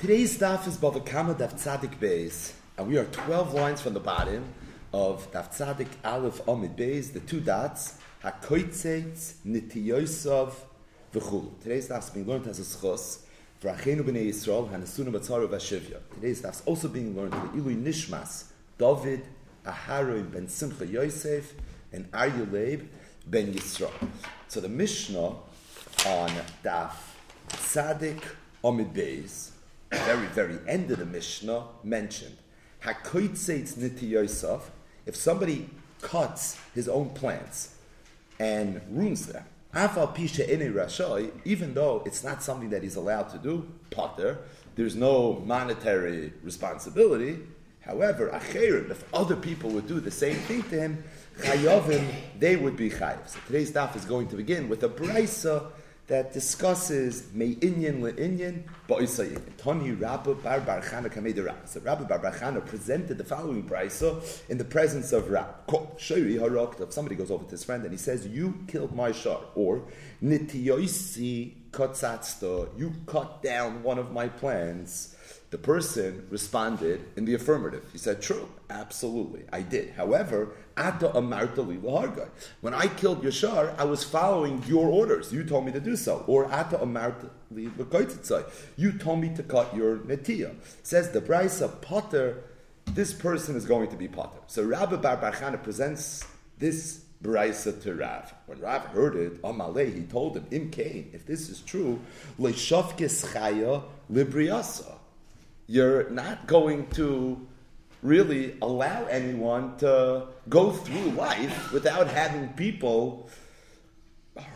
Today's daf is Bava Kama Daf Tzadik Beis, and we are 12 lines from the bottom of Daf Tzadik Aleph Amid Beis, the two dots, HaKoitzeitz, Nitiyosov, V'chulu. Today's daf is being learned as a schos for Achenu B'nei Yisrael, Hanasuna Batzaru V'Shivya. Today's daf is also being learned for Ilui Nishmas, David, Aharon Ben Simcha Yosef, and Aryuleb Ben Yisrael. So the Mishnah on Daf Tzadik Amid Beis, very, very end of the Mishnah mentioned. Hakoitzeitz niti Yosef, if somebody cuts his own plants and ruins them, Afal pisha ene rashai, even though it's not something that he's allowed to do, potter, there's no monetary responsibility. However, acherim, if other people would do the same thing to him, chayovim, they would be chayiv. So today's daf is going to begin with a brisa that discusses me inyan le inyan. Tani Rabba Bar Bar Chana Kamei Rab. So Rabba Bar Bar Chana presented the following brisa in the presence of Rab. Harok. If somebody goes over to his friend and he says, "You killed my shar," or Nitiyoisi Kotzatzta, you cut down one of my plants. The person responded in the affirmative. He said, True, absolutely, I did. However. When I killed Yashar, I was following your orders. You told me to do so. Or. You told me to cut your Netiya. Says the Brisa Potter, this person is going to be Potter. So Rabbi Bar presents this Braisa to Rav. When Rav heard it, Amalei, he told him, Im Kain, if this is true, Leishavkes Chaya Libriasa you're not going to really allow anyone to go through life without having people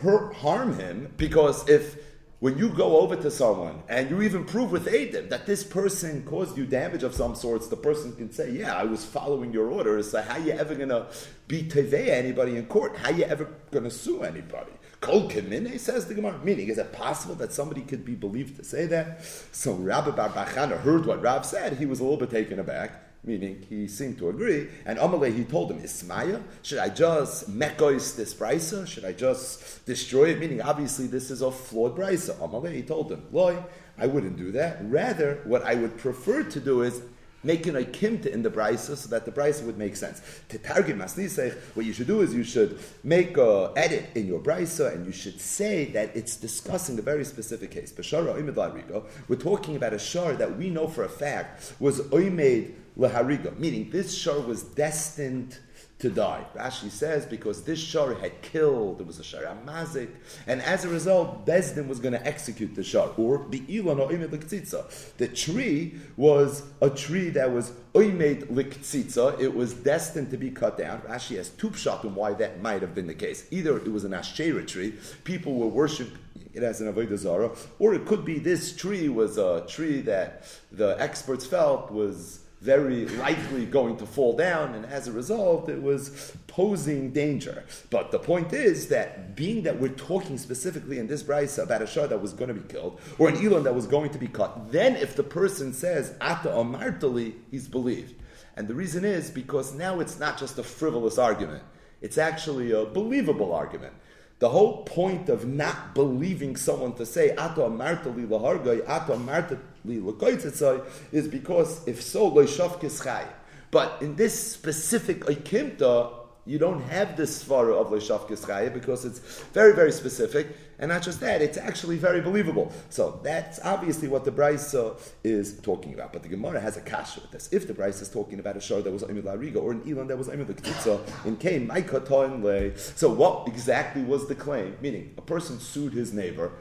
hurt, harm him because if when you go over to someone and you even prove with Adam that this person caused you damage of some sorts, the person can say, "Yeah, I was following your orders." So how you ever gonna be tevei anybody in court? How you ever gonna sue anybody? Kol Kemine, says the Gemara. Meaning, is it possible that somebody could be believed to say that? So Rabbi Bar Bachana heard what Rab said. He was a little bit taken aback. Meaning, he seemed to agree. And Amalei, he told him, Ismaya, should I just mekois this brisa? Should I just destroy it? Meaning, obviously, this is a flawed brisa. Amalei, he told him, Loy, I wouldn't do that. Rather, what I would prefer to do is making a kimta in the brisa so that the brisa would make sense. To target masnisech, what you should do is you should make a edit in your brisa and you should say that it's discussing a very specific case. We're talking about a shar that we know for a fact was oimed lahariga, meaning this shar was destined to die. Rashi says because this shar had killed, it was a shar amazik, and as a result, Bezdin was going to execute the shar. Or bi'ilan or oimed liktzitza. The tree was a tree that was oimed liktzitza. It was destined to be cut down. Rashi has two pshatim why that might have been the case. Either it was an ashera tree, people were worshipping it as an avodah zara, or it could be this tree was a tree that the experts felt was very likely going to fall down, and as a result, it was posing danger. But the point is that being that we're talking specifically in this brisa about a shah that was going to be killed, or an elon that was going to be cut, then if the person says ata amartali, he's believed. And the reason is because now it's not just a frivolous argument; it's actually a believable argument. The whole point of not believing someone to say "Ato amartali lahargai, Ato amartali lakoitzitzai" is because if so, loishavkis chay. But in this specific ikimta, you don't have this svara of loishavkis chay because it's very, very specific, and not just that, it's actually very believable. So that's obviously what the Brisa is talking about. But the Gemara has a kasha with this. If the Brisa is talking about a shor that was Amid Lariga or an Elon that was Amid Ktitza in Cain, Le. So what exactly was the claim? Meaning, a person sued his neighbor,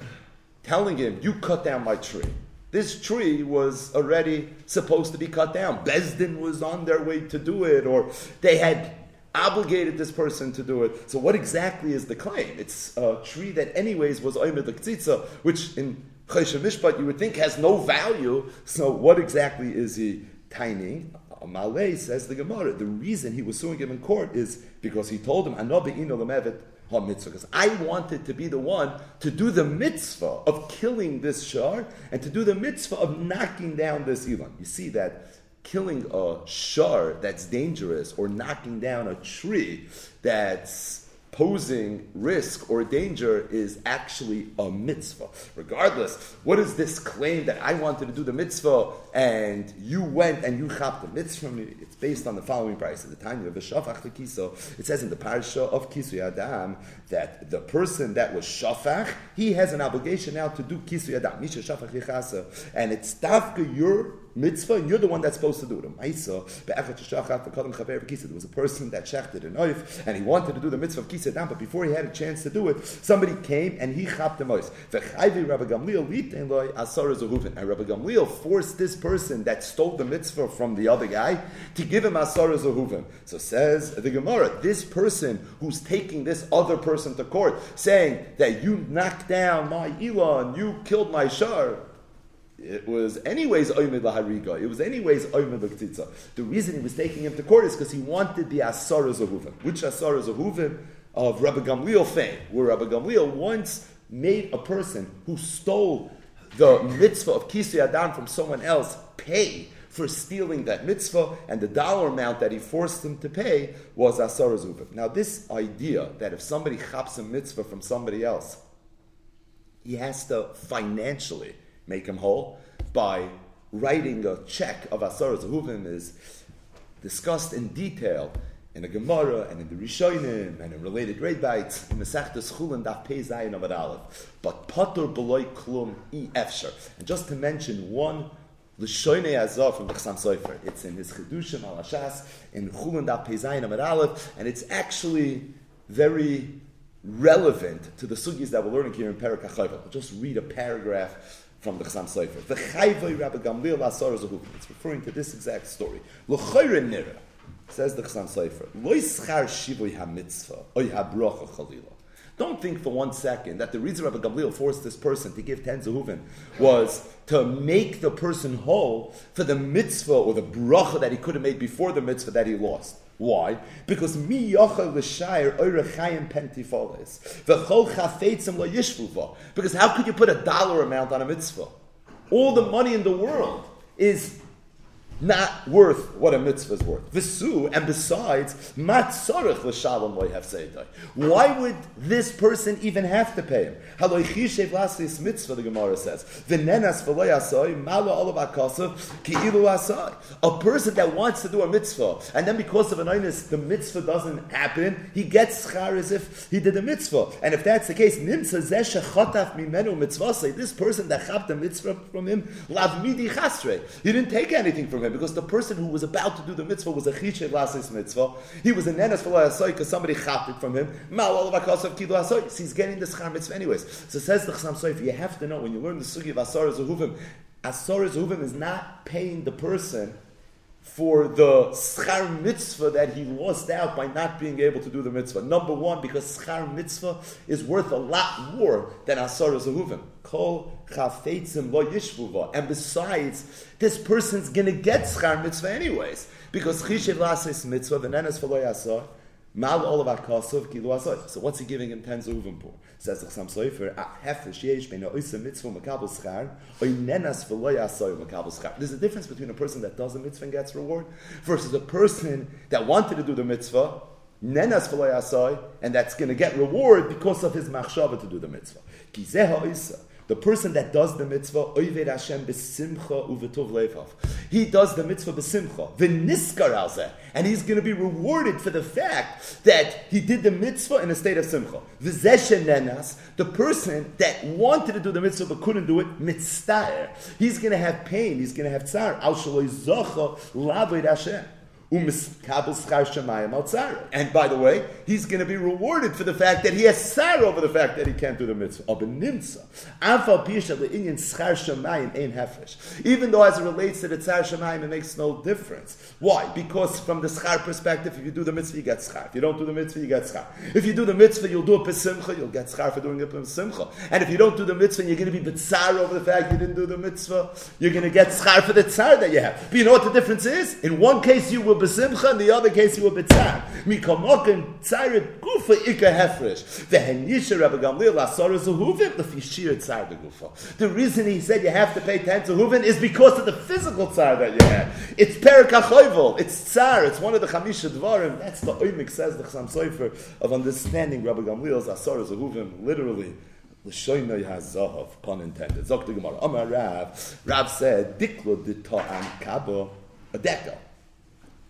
telling him, You cut down my tree. This tree was already supposed to be cut down. Bezdin was on their way to do it, or they had obligated this person to do it. So what exactly is the claim? It's a tree that anyways was Oymed Ktitza, which in Chesha Mishpat you would think has no value. So what exactly is he tiny? Malay says the Gemara, the reason he was suing him in court is because he told him, because I wanted to be the one to do the mitzvah of killing this shar and to do the mitzvah of knocking down this Elon. You see that killing a shar that's dangerous or knocking down a tree that's posing risk or danger is actually a mitzvah. Regardless, what is this claim that I wanted to do the mitzvah and you went and you chopped the mitzvah from me? It's based on the following price. At the time of the shafach to kiso, it says in the parasha of Kisu Adam that the person that was shafach, he has an obligation now to do Kisu Adam, Misha Shafach Yichasa, and it's tafka your mitzvah, and you're the one that's supposed to do it. There was a person that shechted a knife, and he wanted to do the mitzvah of Adam, but before he had a chance to do it, somebody came and he chapped the mouse. And Rabbi Gamliel forced this person that stole the mitzvah from the other guy to give him Asara Zahuvim. So says the Gemara, this person who's taking this other person to court, saying that you knocked down my Elon, you killed my Shar, it was anyways Oymid Lahariga. It was anyways Oymid Laktitza. The reason he was taking him to court is because he wanted the Asara Zahuvim. Which Asara Zahuvim? Of Rabbi Gamliel fame, where Rabbi Gamliel once made a person who stole the mitzvah of Kisri Adam from someone else pay for stealing that mitzvah, and the dollar amount that he forced him to pay was Asara Zuvim. Now, this idea that if somebody chaps a mitzvah from somebody else, he has to financially make him whole by writing a check of Asar Zahuvim is discussed in detail in the Gemara and in the Rishonim and in related Reidbites in the Masechtas Chulin Daf Pei Zayin Avad Aleph. But Patur Beloy Klum E Efsher. And just to mention one L'shoine Azov from the Chassam Sofer. It's in his Chedushim al Hashas in Chulin Daf Pei Zayin Avad Aleph, and it's actually very relevant to the sugis that we're learning here in Perak HaChayvel. Just read a paragraph from the Chassam Sofer. The Chayvoi Rabbi Gamliel Asar Zahuvim. It's referring to this exact story. L'chayre nira, says the Chassam Sofer. Lo yischar shivoi ha-mitzvah, oy ha-brocha chalila. Don't think for one second that the reason Rabbi Gamliel forced this person to give ten zehuvin was to make the person whole for the mitzvah or the bracha that he could have made before the mitzvah that he lost. Why? Because mi yochel l'shayir oirechayim pentifolis v'chol chafetzim lo yishvuva. Because how could you put a dollar amount on a mitzvah? All the money in the world is not worth what a mitzvah is worth. Visu, and besides, matzorich l'shalom seidai. Why would this person even have to pay him? Haloi chishev lasis mitzvah, the Gemara says. V'nenas v'loy asoi, malo olav akosov, ki ilu asoi. A person that wants to do a mitzvah, and then because of an onus, the mitzvah doesn't happen, he gets schar as if he did a mitzvah. And if that's the case, nimtza zeh shechotaf mimenu mitzvah, this person that chapped the mitzvah from him, lav midi chasre. He didn't take anything from him because the person who was about to do the mitzvah was a chishe lasis mitzvah. He was a nenes for because somebody chapped it from him. So he's getting the schar mitzvah anyways. So says the Chassam Sofer, you have to know when you learn the sugi of asar zehuvim, asar zehuvim is not paying the person for the schar mitzvah that he lost out by not being able to do the mitzvah. Number one, because schar mitzvah is worth a lot more than asar zehuvim. Kol And besides, this person's going to get schar mitzvah anyways. Because chishev lasis mitzvah, v'nenes v'lo yasar, mal olav akasov kilu asar. So what's he giving him ten zehuvim for? Says the Chassam Sofer, a hefesh yesh bein oisa mitzvah makabel schar, oy nenas v'lo yasar makabel schar. There's a difference between a person that does the mitzvah and gets reward versus a person that wanted to do the mitzvah, nenas v'lo yasar, and that's going to get reward because of his machshava to do the mitzvah. Kizeha isa. The person that does the mitzvah, Oyved Hashem b'simcha uvetov levav. He does the mitzvah b'simcha, v'niskar alzeh, and he's going to be rewarded for the fact that he did the mitzvah in a state of simcha. V'zeshen nenas, the person that wanted to do the mitzvah but couldn't do it, mitzvah. He's going to have pain. He's going to have tzar. Al shaloi zocha laved Hashem. Um and by the way, he's going to be rewarded for the fact that he has sar over the fact that he can't do the mitzvah. Even though as it relates to the tzar shemayim, it makes no difference. Why? Because from the schar perspective, if you do the mitzvah, you get schar. If you don't do the mitzvah, you get schar. If you do the mitzvah, you'll do it besimcha, you'll get schar for doing it besimcha. And if you don't do the mitzvah, you're going to be betzar over the fact you didn't do the mitzvah, you're going to get schar for the tzar that you have. But you know what the difference is? In one case, you will besimcha, in the other case he you were betzar. Mikomokin tzaret gufa ika hefresh. Vehen yisha Rabbi Gamliel asara zehuvim lefi shir tzar de gufa. The reason he said you have to pay ten to huvin is because of the physical tzar that you had. It's perikachoivel. It's tzar. It's one of the chamisha dvarim. That's the oimik says the Chassam Sofer of understanding Rabbi Gamliel's asara zehuvim literally. L'shoynoi hazahav, pun intended. Zok the Gemara. Amar Rav. Rav said, Diklo dita'an kabo, a dekel,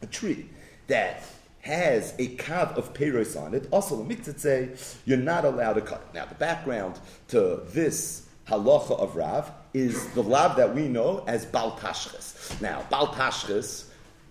a tree that has a kav of peiros on it. Also, say you're not allowed to cut it. Now, the background to this halacha of Rav is the lav that we know as Bal Tashchis. Now, Bal Tashchis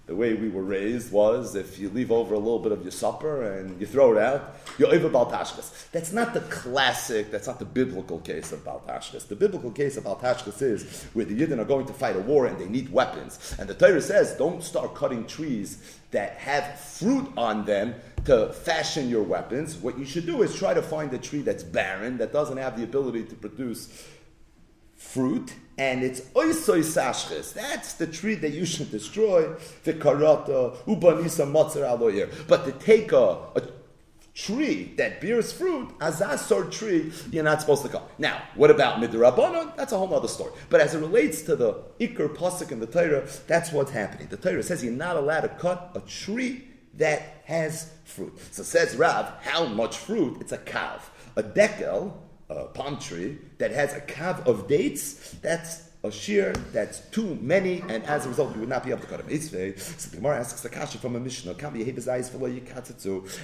the way we were raised was if you leave over a little bit of your supper and you throw it out, you're over Baltashkas. That's not the classic, that's not the biblical case of Baltashkas. The biblical case of Baltashkas is where the Yidden are going to fight a war and they need weapons. And the Torah says, don't start cutting trees that have fruit on them to fashion your weapons. What you should do is try to find a tree that's barren, that doesn't have the ability to produce fruit, and it's oisoi sashches. That's the tree that you should destroy. The karata ubanisa matzar aloyer. But to take a, a tree that bears fruit, azasor tree, you're not supposed to cut. Now, what about midrabanon? That's a whole other story. But as it relates to the ikr pasuk in the Torah, that's what's happening. The Torah says you're not allowed to cut a tree that has fruit. So says Rav, how much fruit? It's a kav. A dekel, a palm tree that has a cav of dates, that's a shear that's too many, and as a result, you would not be able to cut a mitzvah. So the Gemara asks the kasha from a Mishnah,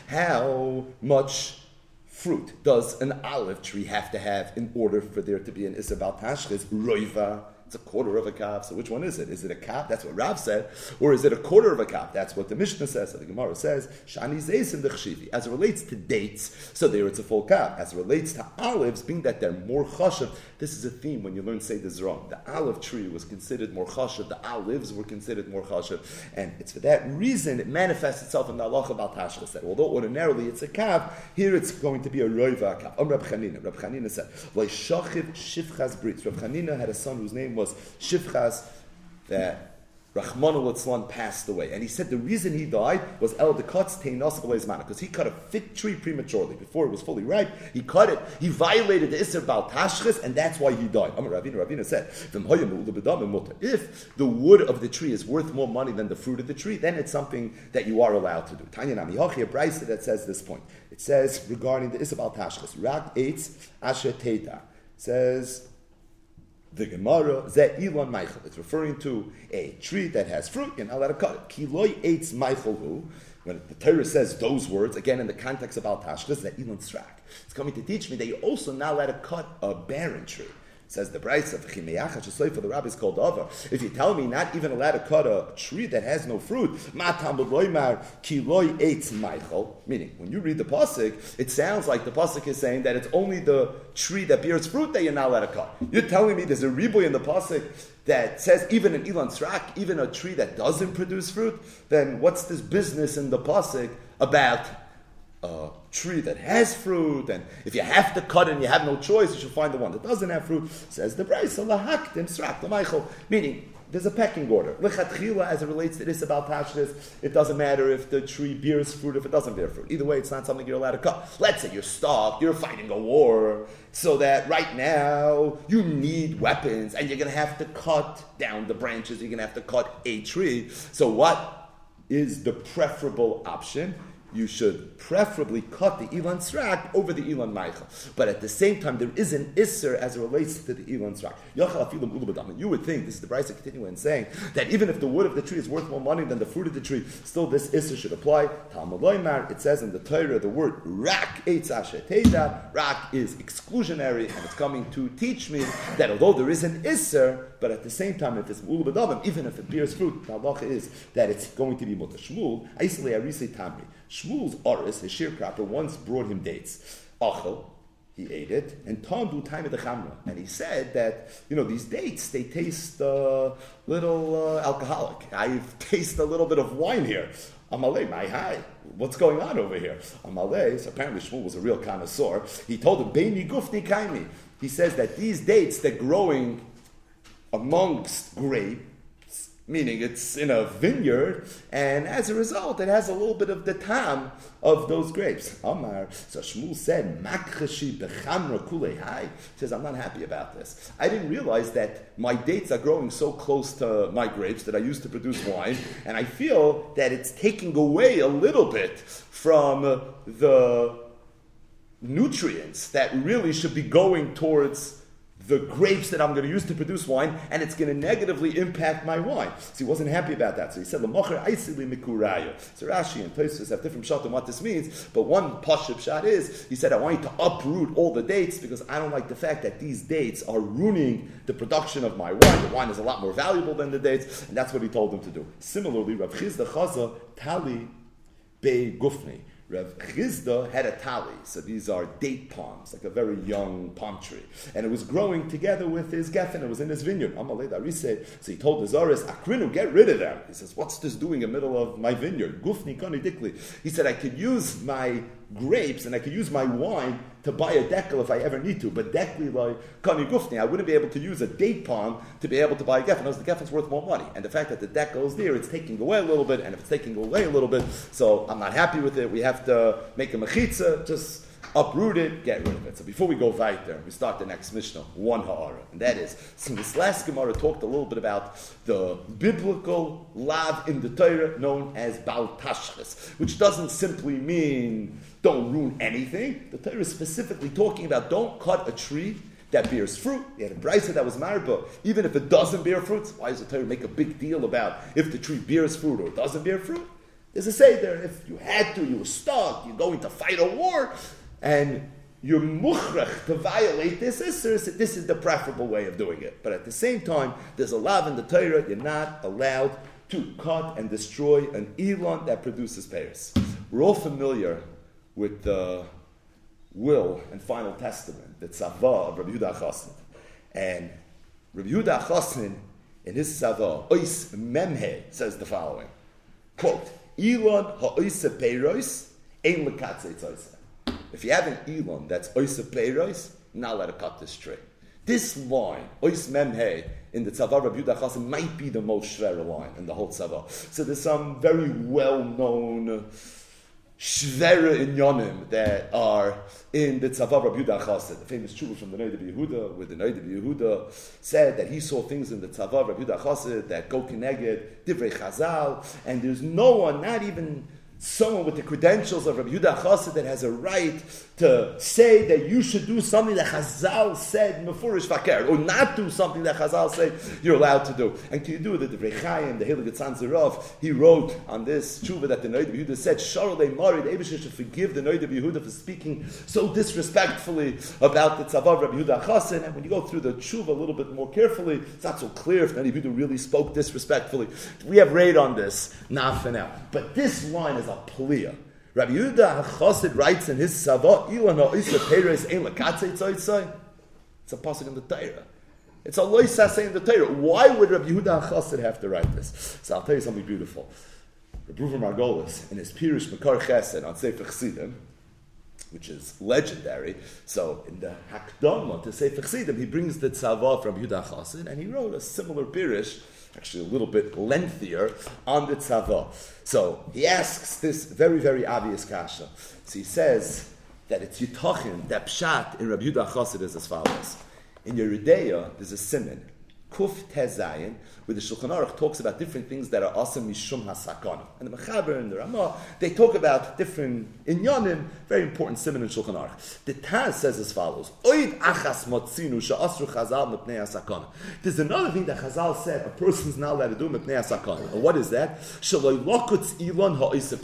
how much fruit does an olive tree have to have in order for there to be an Isser Bal Tashchis, roiva, it's a quarter of a cup. So which one is it? Is it a cup? That's what Rav said. Or is it a quarter of a cup? That's what the Mishnah says. So the Gemara says, Shani Zeisim Dechshivi. As it relates to dates, so there it's a full cup. As it relates to olives, being that they're more chashav, this is a theme when you learn this wrong. The olive tree was considered more chashav, the olives were considered more chashav. And it's for that reason it manifests itself in the Allah about Tashchas that although ordinarily it's a cup, here it's going to be a roiva cup. Um Rab Chanina. Rab Chanina said, Shifchas Brit. Rab Chanina had a son whose name was Shivchas that Rahman al passed away. And he said the reason he died was El Dekotz Teinos because he cut a fig tree prematurely before it was fully ripe. He cut it, he violated the Isser Bal Tashchis, and that's why he died. Amar Ravina, Ravina said, If the wood of the tree is worth more money than the fruit of the tree, then it's something that you are allowed to do. Tanya Namihochi, a Brisa that says this point. It says regarding the Isser Bal Tashchis, Rag Eitz Asher Teita says the Gemara, Ze Elon Michael. It's referring to a tree that has fruit, you're not allowed to cut it. Kiloi eitz Michael who, when the Torah says those words, again in the context of Al Tashkas, that Elon Strak. It's coming to teach me that you're also not allowed to cut a barren tree. Says the Bryce of for the rabbis called over. If you tell me not even allowed to cut a tree that has no fruit, meaning when you read the pasuk, it sounds like the pasuk is saying that it's only the tree that bears fruit that you're not allowed to cut. You're telling me there's a riboy in the pasuk that says even an ilan srak, even a tree that doesn't produce fruit. Then what's this business in the pasuk about? A tree that has fruit, and if you have to cut and you have no choice, you should find the one that doesn't have fruit. Says the Braisa, lahaktim srak l'maychol, meaning there's a pecking order. As it relates to this about pashtas, it doesn't matter if the tree bears fruit, if it doesn't bear fruit. Either way, it's not something you're allowed to cut. Let's say you're starved, you're fighting a war, so that right now you need weapons, and you're going to have to cut down the branches, you're going to have to cut a tree. So what is the preferable option? You should preferably cut the Ilan Srak over the Ilan Maicha. But at the same time, there is an Isser as it relates to the Ilan Srak. You would think, this is the Bryce continuing saying, that even if the wood of the tree is worth more money than the fruit of the tree, still this Isser should apply. It says in the Torah, the word Rak Rak is exclusionary, and it's coming to teach me that although there is an Isser, but at the same time, if it's even if it bears fruit, the halacha is that it's going to be Mutter Shmuel, Aisle Arise Tamri. Shmuel's Oris, his sharecropper, once brought him dates. Achel, he ate it, and Tom time of the chamra. And he said that, you know, these dates, they taste a uh, little uh, alcoholic. I taste a little bit of wine here. Amalei, my hi, what's going on over here? Amalei, so apparently Shmuel was a real connoisseur. He told him, Beini gufni kaimi. He says that these dates, they're growing amongst grapes, meaning it's in a vineyard, and as a result, it has a little bit of the tam of those grapes. Amar, so Shmuel said, Makchashi bechamra kulei hai. says, I'm not happy about this. I didn't realize that my dates are growing so close to my grapes that I used to produce wine, and I feel that it's taking away a little bit from the nutrients that really should be going towards the grapes that I'm going to use to produce wine, and it's going to negatively impact my wine. So he wasn't happy about that. So he said, "L'mocher aisili mikurayo." So Rashi and Tosfos have different shot on what this means, but one pashib shot is he said, "I want you to uproot all the dates because I don't like the fact that these dates are ruining the production of my wine. The wine is a lot more valuable than the dates, and that's what he told them to do." Similarly, Rav Chisda Chaza Tali Be Gufni. Rav Chisda had a tali, so these are date palms, like a very young palm tree, and it was growing together with his geffen. It was in his vineyard. So he told the Zaris, "Akrinu, get rid of them." He says, "What's this doing in the middle of my vineyard?" Gufni kani dikli. He said, "I could use my grapes and I could use my wine to buy a dekel if I ever need to. But dekli like kani gufni, I wouldn't be able to use a date palm to be able to buy a geffen. Because the geffen's worth more money. And the fact that the dekel is there, it's taking away a little bit. And if it's taking away a little bit, so I'm not happy with it. We have to make a mechitza. Just uproot it, get rid of it. So before we go weiter, we start the next Mishnah, one ha'ara. And that is, so this last Gemara talked a little bit about the biblical lav in the Torah known as Bal Tashchis, which doesn't simply mean don't ruin anything. The Torah is specifically talking about don't cut a tree that bears fruit. He had a brisa that was but even if it doesn't bear fruit, why does the Torah make a big deal about if the tree bears fruit or doesn't bear fruit? There's a say there, if you had to, you were stuck, you're going to fight a war, and you're mukhrach to violate this this is the preferable way of doing it. But at the same time, there's a law in the Torah, you're not allowed to cut and destroy an elon that produces pears. We're all familiar with the will and final testament, the tzava of Rabbi Yehuda Chassid. And Rabbi Yehuda Chassid, in his tzava, ois memhe, says the following, quote, Elon ha'oisa peiros, ein lekatze If you have an elon that's oisa peiros, now let it cut this tree. This line, ois memhe, in the tzava Rabbi Yehuda Chassid, might be the most shver line in the whole tzava. So there's some very well-known shvera inyonim that are in the Tzavav Rabbi Yehuda Chassid, the famous tshuva from the Noid of Yehuda, where the Noid of Yehuda said that he saw things in the Tzavav Rabbi Yehuda Chassid that go kineged divrei Chazal, and there's no one, not even someone with the credentials of Rabbi Yehuda Chassid that has a right to say that you should do something that Chazal said Mefurish Fakir, or not do something that Chazal said you're allowed to do. And can you do it? The Vrechayim, the Hilig Zerov, he wrote on this tshuva that the Noid Yehuda said, Sharolei Mari, the Abishah should forgive the Noid Yehuda for speaking so disrespectfully about the Tzavav Rabbi Yehuda Chassid. And when you go through the tshuva a little bit more carefully, it's not so clear if Noid Yehuda really spoke disrespectfully. We have raid on this, not for now. But this line is a plea. Rabbi Yehuda HaChassid writes in his Savot, Ilana Isa Peres Ein Lakatze Tzoitzai. It's a pasuk in the Torah. It's a loisase in the Torah. Why would Rabbi Yehuda HaChassid have to write this? So I'll tell you something beautiful. Rabbi Margolis, in his Pirush Mekor Chesed on Sefer Chassidim, which is legendary. So in the Hakdama to Sefer Chassidim, he brings the tzavah from Yehuda Chassid, and he wrote a similar Pirush actually a little bit lengthier on the tzava. So he asks this very, very obvious kasha. So he says that it's Yitachin, that pshat in Rabbi Yehuda Chassid is as follows. In Yoreh De'ah, there's a simon, Kuf Tezayin, where the Shulchan Aruch talks about different things that are awesome mishum hasakana. And the Mechaber and the Ramah, they talk about different inyanim, very important simon in Shulchan Aruch. The Taz says as follows, Oid achas motzinu sha'asru chazal mepnei hasakana. There's another thing that Chazal said, a person's not allowed to do mepnei hasakana. And what is that? Shaloi lokutz ilon ha'isa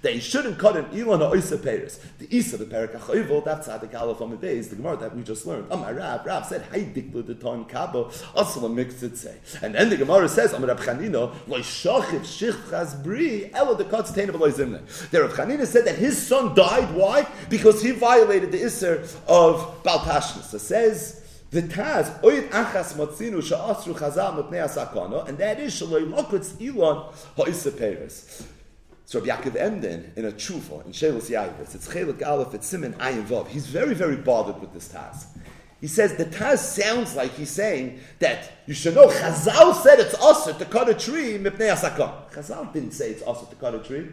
that he shouldn't cut an ilan or isa peris. The isa, the perik achoyvol, that's tzadik aleph on the days, the Gemara that we just learned. Amar Rab, Rab said, Hay diklu the ton kabo, asala mixed say. And then the Gemara says, Amar Rab Chanina, loy shachiv shich chazbri, elo the cuts tainable loy zimne. The Rab Chanina said that his son died, why? Because he violated the iser of Baltashnis. So says, the Taz, Oid Achas Matzinu Sha'asru Chazal Mepnei Asakana, and that is Shaloi Lokutz Ilon Ha'isa Peres. So Rabbi Yaakov Emden in a tshuva in Shelos Yaivus, it's Chelik Aleph, it's Simon Ayin Vav. He's very, very bothered with this task. He says the Taz sounds like he's saying that you should know Chazal said it's also to cut a tree mipnei asakon. Chazal didn't say it's also to cut a tree.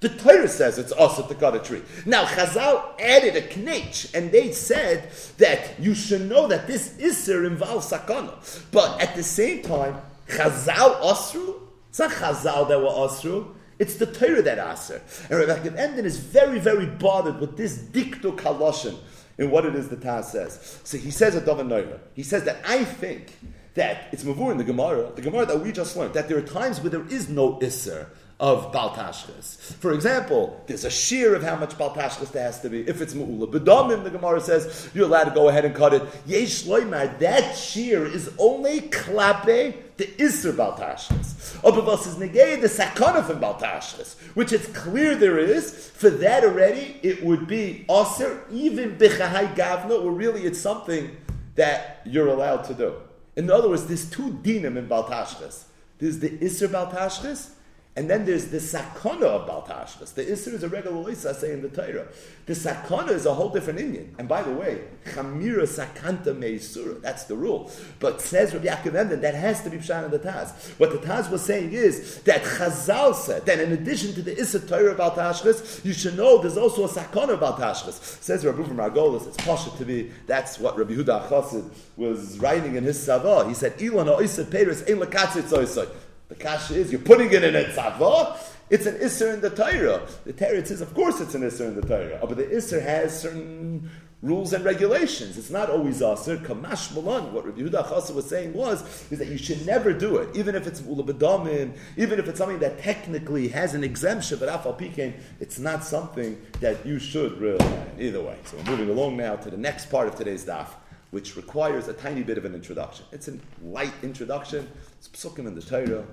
The Torah says it's also to cut a tree. Now Chazal added a knetch, and they said that you should know that this Isser involves sakana. But at the same time, Chazal Osru, it's not Chazal that were Osru, it's the Torah that Aser. And Rebbe Emden is very, very bothered with this dikto kaloshin in what it is the Taz says. So he says a Neuer. He says that I think that it's Mavur in the Gemara, the Gemara that we just learned, that there are times where there is no Isser of Baltashkas. For example, there's a shear of how much Baltashkas there has to be. If it's Mu'ula Bedamim, the Gemara says, you're allowed to go ahead and cut it. Yesh Loimar, that shear is only klape the Isser Baltashkas. Obavos is negay the Sakana from Baltashkas, which it's clear there is. For that already, it would be Aser, even Bechahai Gavna, or really it's something that you're allowed to do. In other words, there's two dinim in Baltashkas. There's the Isser Baltashkas, and then there's the sakana of Baltashkas. The Isser is a regular loisa, say in the Torah. The sakana is a whole different Indian. And by the way, chamira sakanta meisura, that's the rule. But says Rabbi Yaakov Emden, that has to be pshan the Taz. What the Taz was saying is that Chazal said that in addition to the Isser Torah Baltashkas, you should know there's also a sakana Baltashkas. Says Rabbi from Margolis, it's pasha to be, that's what Rabbi Huda Chassid was writing in his Savah. He said, Ilan ha'oiseh peris ein lekatzit zoisoi. The kasha is you're putting it in a tzava. It's an isser in the Torah. The Torah says, of course, it's an isser in the Torah, oh, but the isser has certain rules and regulations. It's not always asr. Kamash malan. What Rabbi Yehuda Chasa was saying was is that you should never do it, even if it's ulabadomin, even if it's something that technically has an exemption, but afal pikein, it's not something that you should really. Either way. So we're moving along now to the next part of today's daf which requires a tiny bit of an introduction. It's a light introduction. It's psukim in the Torah,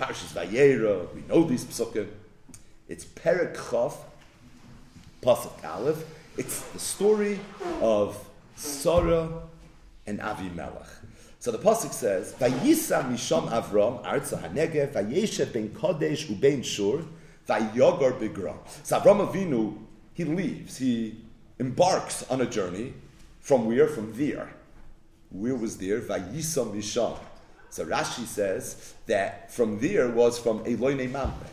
Parshas Vayera. We know these psukim. It's Perek Chof, Pasuk Aleph. It's the story of Sarah and Avimelech. So the pasuk says, "Vayisa misham Avram arza hanegev vayeshev ben Kodesh uben Shur vayogar begra." So Avram Avinu he leaves. He embarks on a journey from where? From there. Where was there? Vayisam Misham. So Rashi says that from there was from Eloine Mamre.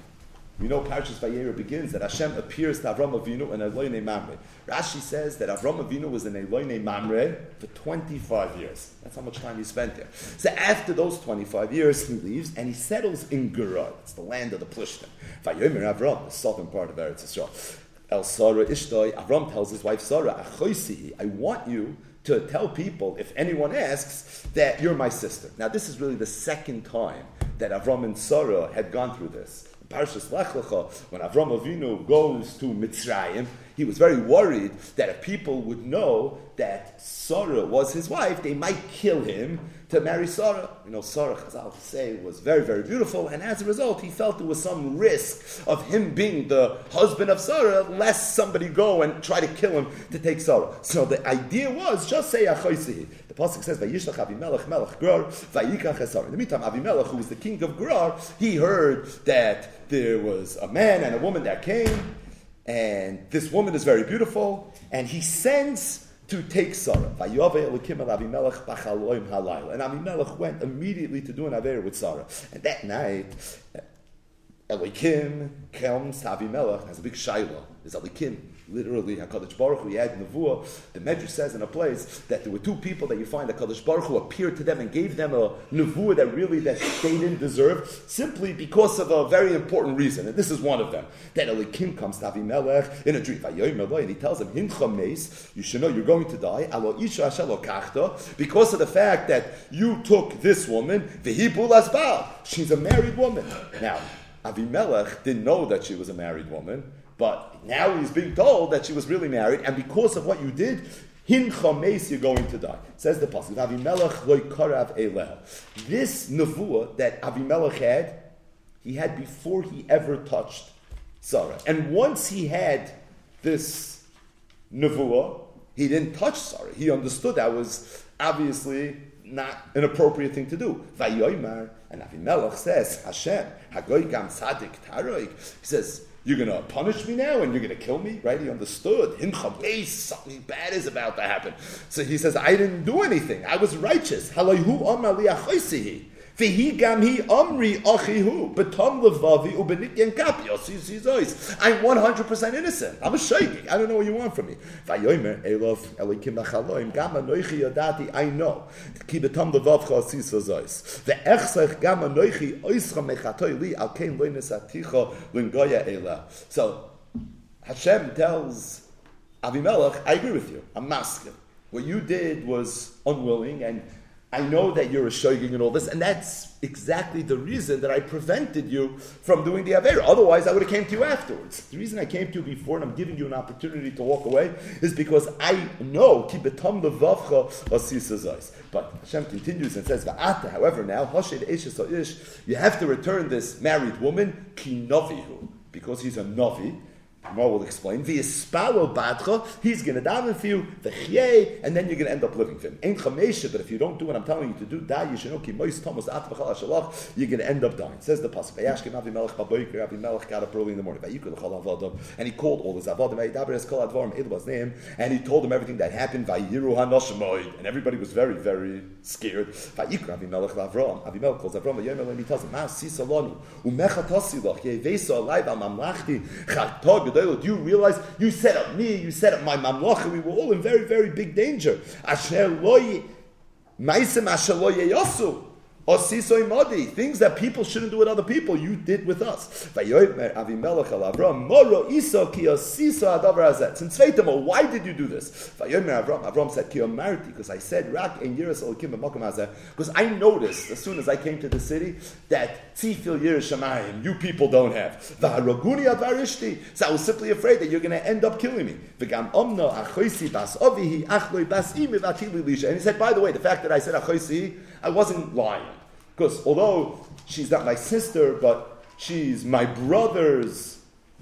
We know Parshas Vayera begins that Hashem appears to Avram Avinu in Eloine Mamre. Rashi says that Avram Avinu was in Eloine Mamre for 25 years. That's how much time he spent there. So after those 25 years, he leaves and he settles in Gerar. It's the land of the Plishtim. Vayomer Avram, the southern part of Eretz Yisrael. El Sarah Ishtoi, Avram tells his wife Sarah, I want you to tell people, if anyone asks, that you're my sister. Now, this is really the second time that Avram and Sarah had gone through this. Parshas Lech Lecha, when Avram Avinu goes to Mitzrayim, he was very worried that if people would know that Sarah was his wife, they might kill him to marry Sarah. You know, Sarah, Chazal say, was very, very beautiful, and as a result, he felt there was some risk of him being the husband of Sarah, lest somebody go and try to kill him to take Sarah. So the idea was just say Achoisihi. The pasuk says, "Vayishlach Avimelech Melech Grar Vayikach Esar." In the meantime, Avimelech, who was the king of Grar, he heard that there was a man and a woman that came, and this woman is very beautiful, and he sends to take Sarah. And Avimelech went immediately to do an Aver with Sarah. And that night, Elikim comes to Avimelech, and has a big Shiloh. There's Elikim literally Hakadosh Baruch Hu. He had Nevuah. The Medrash says in a place that there were two people that you find Hakadosh Baruch Hu appeared to them and gave them a Nevuah that really that they didn't deserve, simply because of a very important reason. And this is one of them. That Elikim comes to Avimelech in a dream, and he tells him, "Hincha meis, you should know you're going to die. Because of the fact that you took this woman, she's a married woman. Now, Avimelech didn't know that she was a married woman. But now he's being told that she was really married, and because of what you did, hin chames, you're going to die. Says the pasuk, Avimelech loy karav eleh. This nevuah that Avimelech had, he had before he ever touched Sarah. And once he had this nevuah, he didn't touch Sarah. He understood that was obviously not an appropriate thing to do. Vayoymar, and Avimelech says, Hashem, Hagoy Gam Sadik Taroik. He says, you're going to punish me now and you're going to kill me, right? He understood. Something bad is about to happen. So he says, I didn't do anything. I was righteous. I'm 100% innocent. I'm a shaking. I don't know what you want from me. I know. So Hashem tells Avimelech, I agree with you. I'm masking. What you did was unwilling and I know that you're a shogig and all this, and that's exactly the reason that I prevented you from doing the Avera. Otherwise, I would have came to you afterwards. The reason I came to you before and I'm giving you an opportunity to walk away is because I know, But Hashem continues and says, however, now, you have to return this married woman, because he's a novi, Gemara will explain. V'yispalo badcha, he's going to daven for you, The v'chyei, and then you're going to end up living for him. Ain't chamesha, but if you don't do what I'm telling you to do, die. You da yishanoki mois thomas at v'chal shalach, you're going to end up dying. says the pasuk. Avi Melech baboiker, Avi Melech got up early in the morning. Vayikul l'chal avodim, and he called all his avodim. Vayidaber es kol advarim elubas name, and he told them everything that happened. Vayiru hanoshemoid, and everybody was very, very scared. Vayikra Avi Melech l'Avram. Avi Melech calls Avram v'yomer and he tells him, Ma sisalonu umecha tosilach yevesa alayv al mamlachti chatog do you realize you set up me, you set up my mamlocha, we were all in very, very big danger. Asher loy, asher loy. Things that people shouldn't do with other people, you did with us. Since why did you do this? Avram said, because I said, because I noticed as soon as I came to the city that you people don't have. So I was simply afraid that you're going to end up killing me. And he said, by the way, the fact that I said I wasn't lying. Because although she's not my sister, but she's my brother's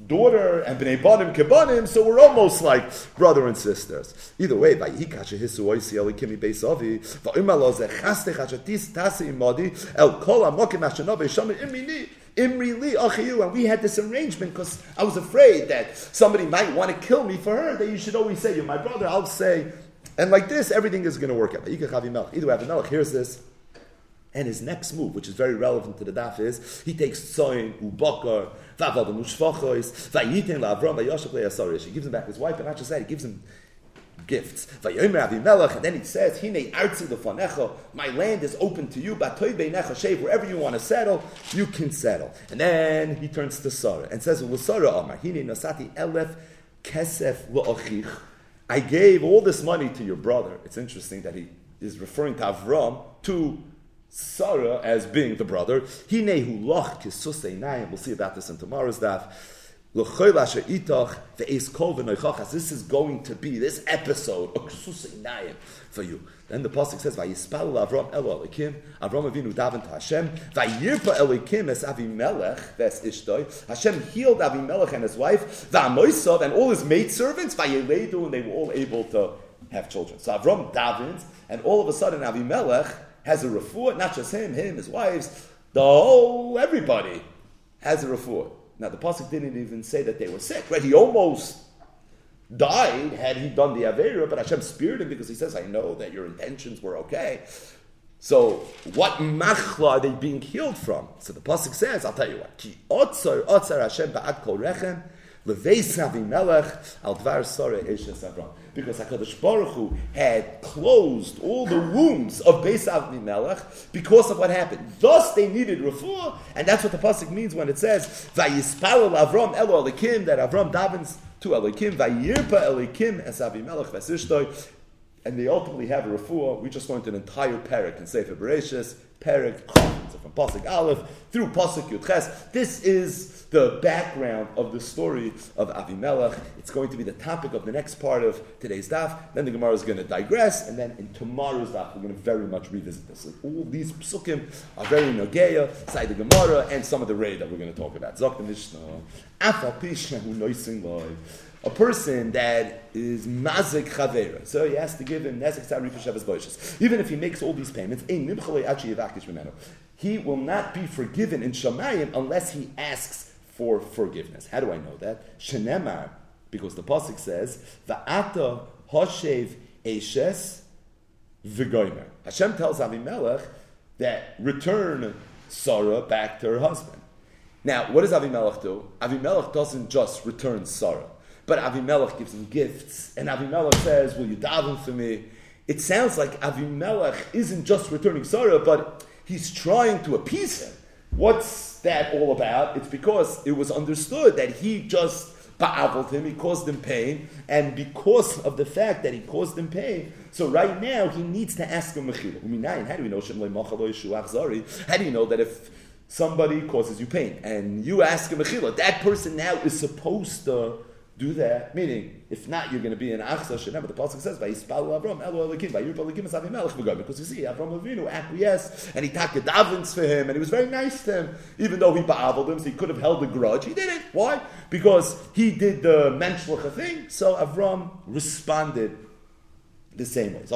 daughter, and b'nei banim kebanim, so we're almost like brother and sisters. Either way, imini, Imri li achiyu, and we had this arrangement because I was afraid that somebody might want to kill me for her. That you should always say, "You're my brother." I'll say, and like this, everything is going to work out. Either way, Avimelech hears this. And his next move, which is very relevant to the daf, is he takes tzoin, ubakar, vavadam ushvachois, vayitin la'avram, vayoshav le'asarish. He gives him back his wife, and not just that, he gives him gifts. And then he says, Hine artzi lefanecha, my land is open to you, batoy wherever you want to settle, you can settle. And then he turns to Sarah and says, Sarah Amar, Hine nasati elef kesef lo'achich. I gave all this money to your brother. It's interesting that he is referring to Avram, to Sarah as being the brother. Loch. We'll see about this in tomorrow's daf. This is going to be this episode of for you. Then the pasuk says, "Vayispal Avram Elo Elikim." Avram Avinu daven to Hashem. Vayirpa Elikim es Avimelech ves Ishtoi. Hashem healed Avimelech and his wife. Va'amoisav and all his maidservants. Vayeledu and they were all able to have children. So Avram davens, and all of a sudden Avimelech has a refuah, not just him, him, his wives, the whole, everybody has a refuah. Now, the Pasuk didn't even say that they were sick, right? He almost died had he done the Avera, but Hashem spared him because he says, I know that your intentions were okay. So, what machla are they being healed from? So the Pasuk says, I'll tell you what. Ki otzar, otzar Hashem ba'ad kol rechem, leveis al dvar sore eshes Avram because HaKadosh Baruch Hu had closed all the wombs of Beis Melech because of what happened. Thus they needed refuah, and that's what the pasuk means when it says Vayispalel Avram Elo that Avram davens to Elikim Vayirpa Elikim es Avimelech Vesishtoi, and they ultimately have a refuah. We just learned an entire parak in Sefer Bereshis, parak. From Pasuk Aleph through Pasuk Yudches. This is the background of the story of Avimelech. It's going to be the topic of the next part of today's daf. Then the Gemara is going to digress, and then in tomorrow's daf, we're going to very much revisit this. all these psukim are very nogeya, side the Gemara, and some of the raid that we're going to talk about. Zok the Mishnah. A person that is mazik chavera, so he has to give him nezek tzarif Even if he makes all these payments, he will not be forgiven in Shamayim unless he asks for forgiveness. How do I know that? Shenemar, because the pasuk says, "Va'ata hoshev eshes v'goymer." Hashem tells Avimelech that return Sarah back to her husband. Now, what does Avimelech do? Avimelech doesn't just return Sarah, but Avimelech gives him gifts, and Avimelech says, "Will you daven for me?" It sounds like Avimelech isn't just returning Sarah, but he's trying to appease him. What's that all about? It's because it was understood that he just ba'avled him, he caused him pain, and because of the fact that he caused him pain, so right now he needs to ask him mechila. How do we know How do you know that if somebody causes you pain and you ask him mechila, that person now is supposed to do that. Meaning, if not, you're going to be in Achsa Shenem. The Pasuk says, by "Vayispalu Avram Elo Elokim Vayirpa Elokim Asavi Melech V'Goy." Because you see, Avram Avinu acquiesced and he taked davens for him, and he was very nice to him, even though he ba'aveled him, so he could have held a grudge. He did it. Why? Because he did the menschliche thing. So Avram responded the same way. If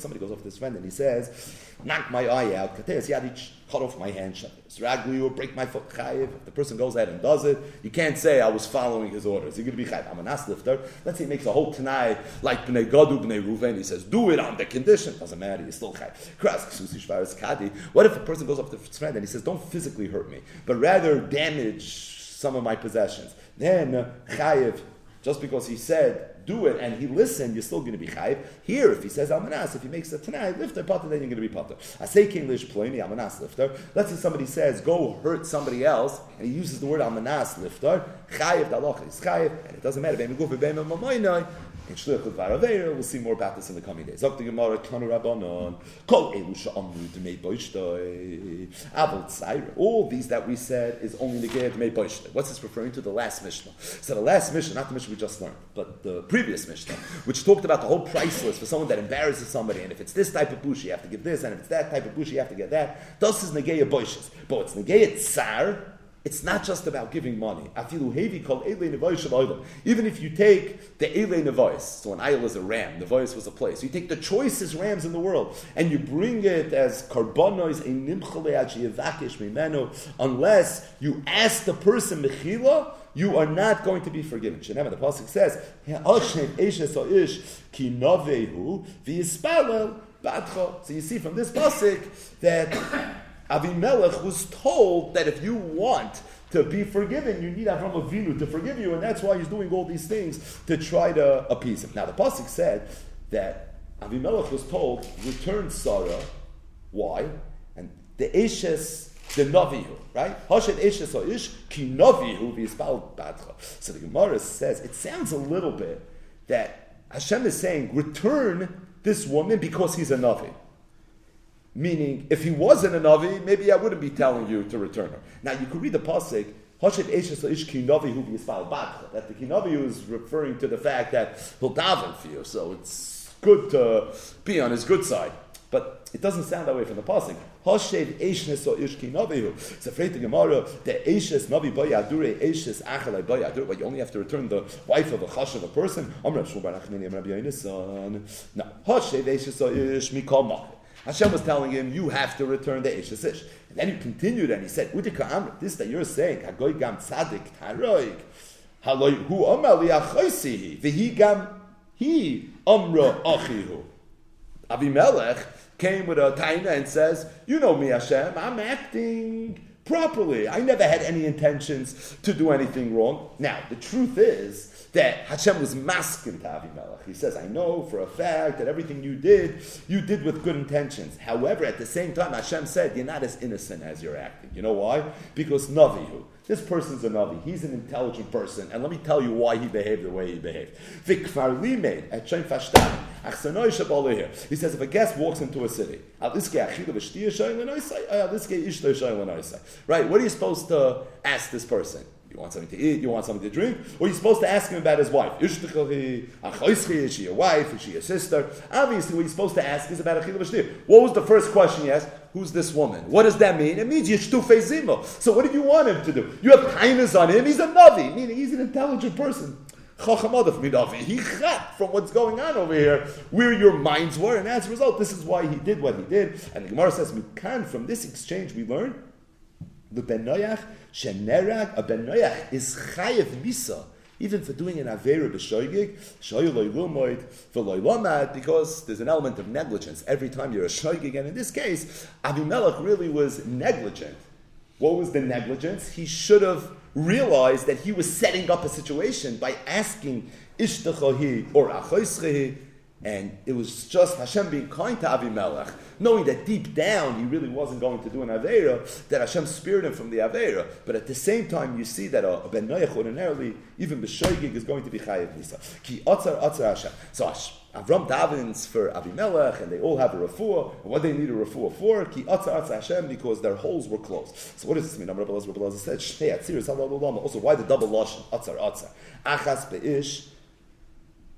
somebody goes off to his friend and he says, knock my eye out, cut off my hand, ragli or break my foot, If the person goes ahead and does it, you can't say I was following his orders. You're going to be chayiv. I'm an aslifter. Let's say he makes a whole tanai like bnei gadu, bnei ruven. He says, do it on the condition. Doesn't matter. You're still chayiv. What if a person goes up to his friend and he says, don't physically hurt me, but rather damage some of my possessions? Then chayiv, just because he said do it and he listened, you're still going to be chayiv. Here, if he says almanas, if he makes a tanai lifter potter, then you're going to be potter. I say English pliny almanas lifter. Let's say somebody says go hurt somebody else, and he uses the word almanas lifter. Chayiv daloch is chayiv, and it doesn't matter. In Shlichut Varaveir, we'll see more about this in the coming days. Zok the Gemara, Kanu Rabbanon, Kol Dmei Boishtoi. All these that we said is only the Geir Dmei Boishtoi. What's this referring to? The last Mishnah. So the last Mishnah, not the Mishnah we just learned, but the previous Mishnah, which talked about the whole price list for someone that embarrasses somebody, and if it's this type of bush, you have to give this, and if it's that type of bush, you have to get that. Thus is Negeya Boishes. But it's Negeya Tsar, it's not just about giving money. Even if you take the Ele Nevois, so an Isle is a ram, Nevois was a place. You take the choicest rams in the world and you bring it as karbonos unless you ask the person mechila, you are not going to be forgiven. Shenem, the pasuk says, So you see from this pasuk that Avimelech was told that if you want to be forgiven, you need Avram Avinu to forgive you, and that's why he's doing all these things to try to appease him. Now, the pasuk said that Avimelech was told, "Return Sarah." Why? And the Eshes the Navihu, right? Hashem Eshes Ish Ki Navihu v'Yispal Badcha. So the Gemara says it sounds a little bit that Hashem is saying, "Return this woman because he's a Navi." Meaning, if he wasn't a Navi, maybe I wouldn't be telling you to return her. Now, you could read the Pasuk, Hoshet Eshes Ish Kinavi Hu. That the Kinavi is referring to the fact that he'll daven for you, so it's good to be on his good side. But it doesn't sound that way from the Pasuk. Hoshet Eshes Ish Kinavi It's afraid to Gemara, the Eshes Navi Bayadure, Eshes Achalai Bayadure, but you only have to return the wife of a chash of a person. Amrav Shulbar Achmini Amrav Yonason. No. Hoshet Eshes Ish Mikol Hashem was telling him, you have to return the Ish Ish. And then he continued and he said, Udika Amr, this that you're saying, Hagoy Gam Tzadik Taroik, Haloy Hu Amar Liachoisihi, Vihi Gam He Amra Achihu. Avimelech came with a taina and says, you know me Hashem, I'm acting properly. I never had any intentions to do anything wrong. Now, the truth is, that Hashem was masking to Avimelech. He says, I know for a fact that everything you did, you did with good intentions. However, at the same time, Hashem said, you're not as innocent as you're acting. You know why? Because Navihu. This person's a Navi. He's an intelligent person. And let me tell you why he behaved the way he behaved. At Shem He says if a guest walks into a city, right? What are you supposed to ask this person? You want something to eat, you want something to drink, or are you're supposed to ask him about his wife. Is she a wife? Is she a sister? Obviously, what you're supposed to ask is about a chil What was the first question he asked? Who's this woman? What does that mean? It means yishtufe zimo. So what did you want him to do? You have kindness on him. He's a navi, meaning he's an intelligent person. He from what's going on over here, where your minds were, and as a result, this is why he did what he did. And the Gemara says, "Mikan." From this exchange, we learn the ben noyach shenerag a ben noyach is chayev misa even for doing an avera b'shoigig, shoyloi lumoid v'loi lomad, because there's an element of negligence every time you're a shoigig. And in this case, Avimelech really was negligent. What was the negligence? He should have realized that he was setting up a situation by asking Ishtachahi or Achoischahi and it was just Hashem being kind to Avimelech, knowing that deep down he really wasn't going to do an Aveira, that Hashem spared him from the Aveira. But at the same time, you see that a, Ben Noach ordinarily, even B'shoigig, is going to be Chayiv Nisa. Ki Otzar Otzar Hashem. So Avram davens for Avimelech, and they all have a refuah. And what they need a refuah for? Ki Otzar Otzar Hashem, because their holes were closed. So what does this mean? Rabbi Elazar said, Shnei Atziris Also, why the double lashon? Otzar Otzar. Achas Be'ish,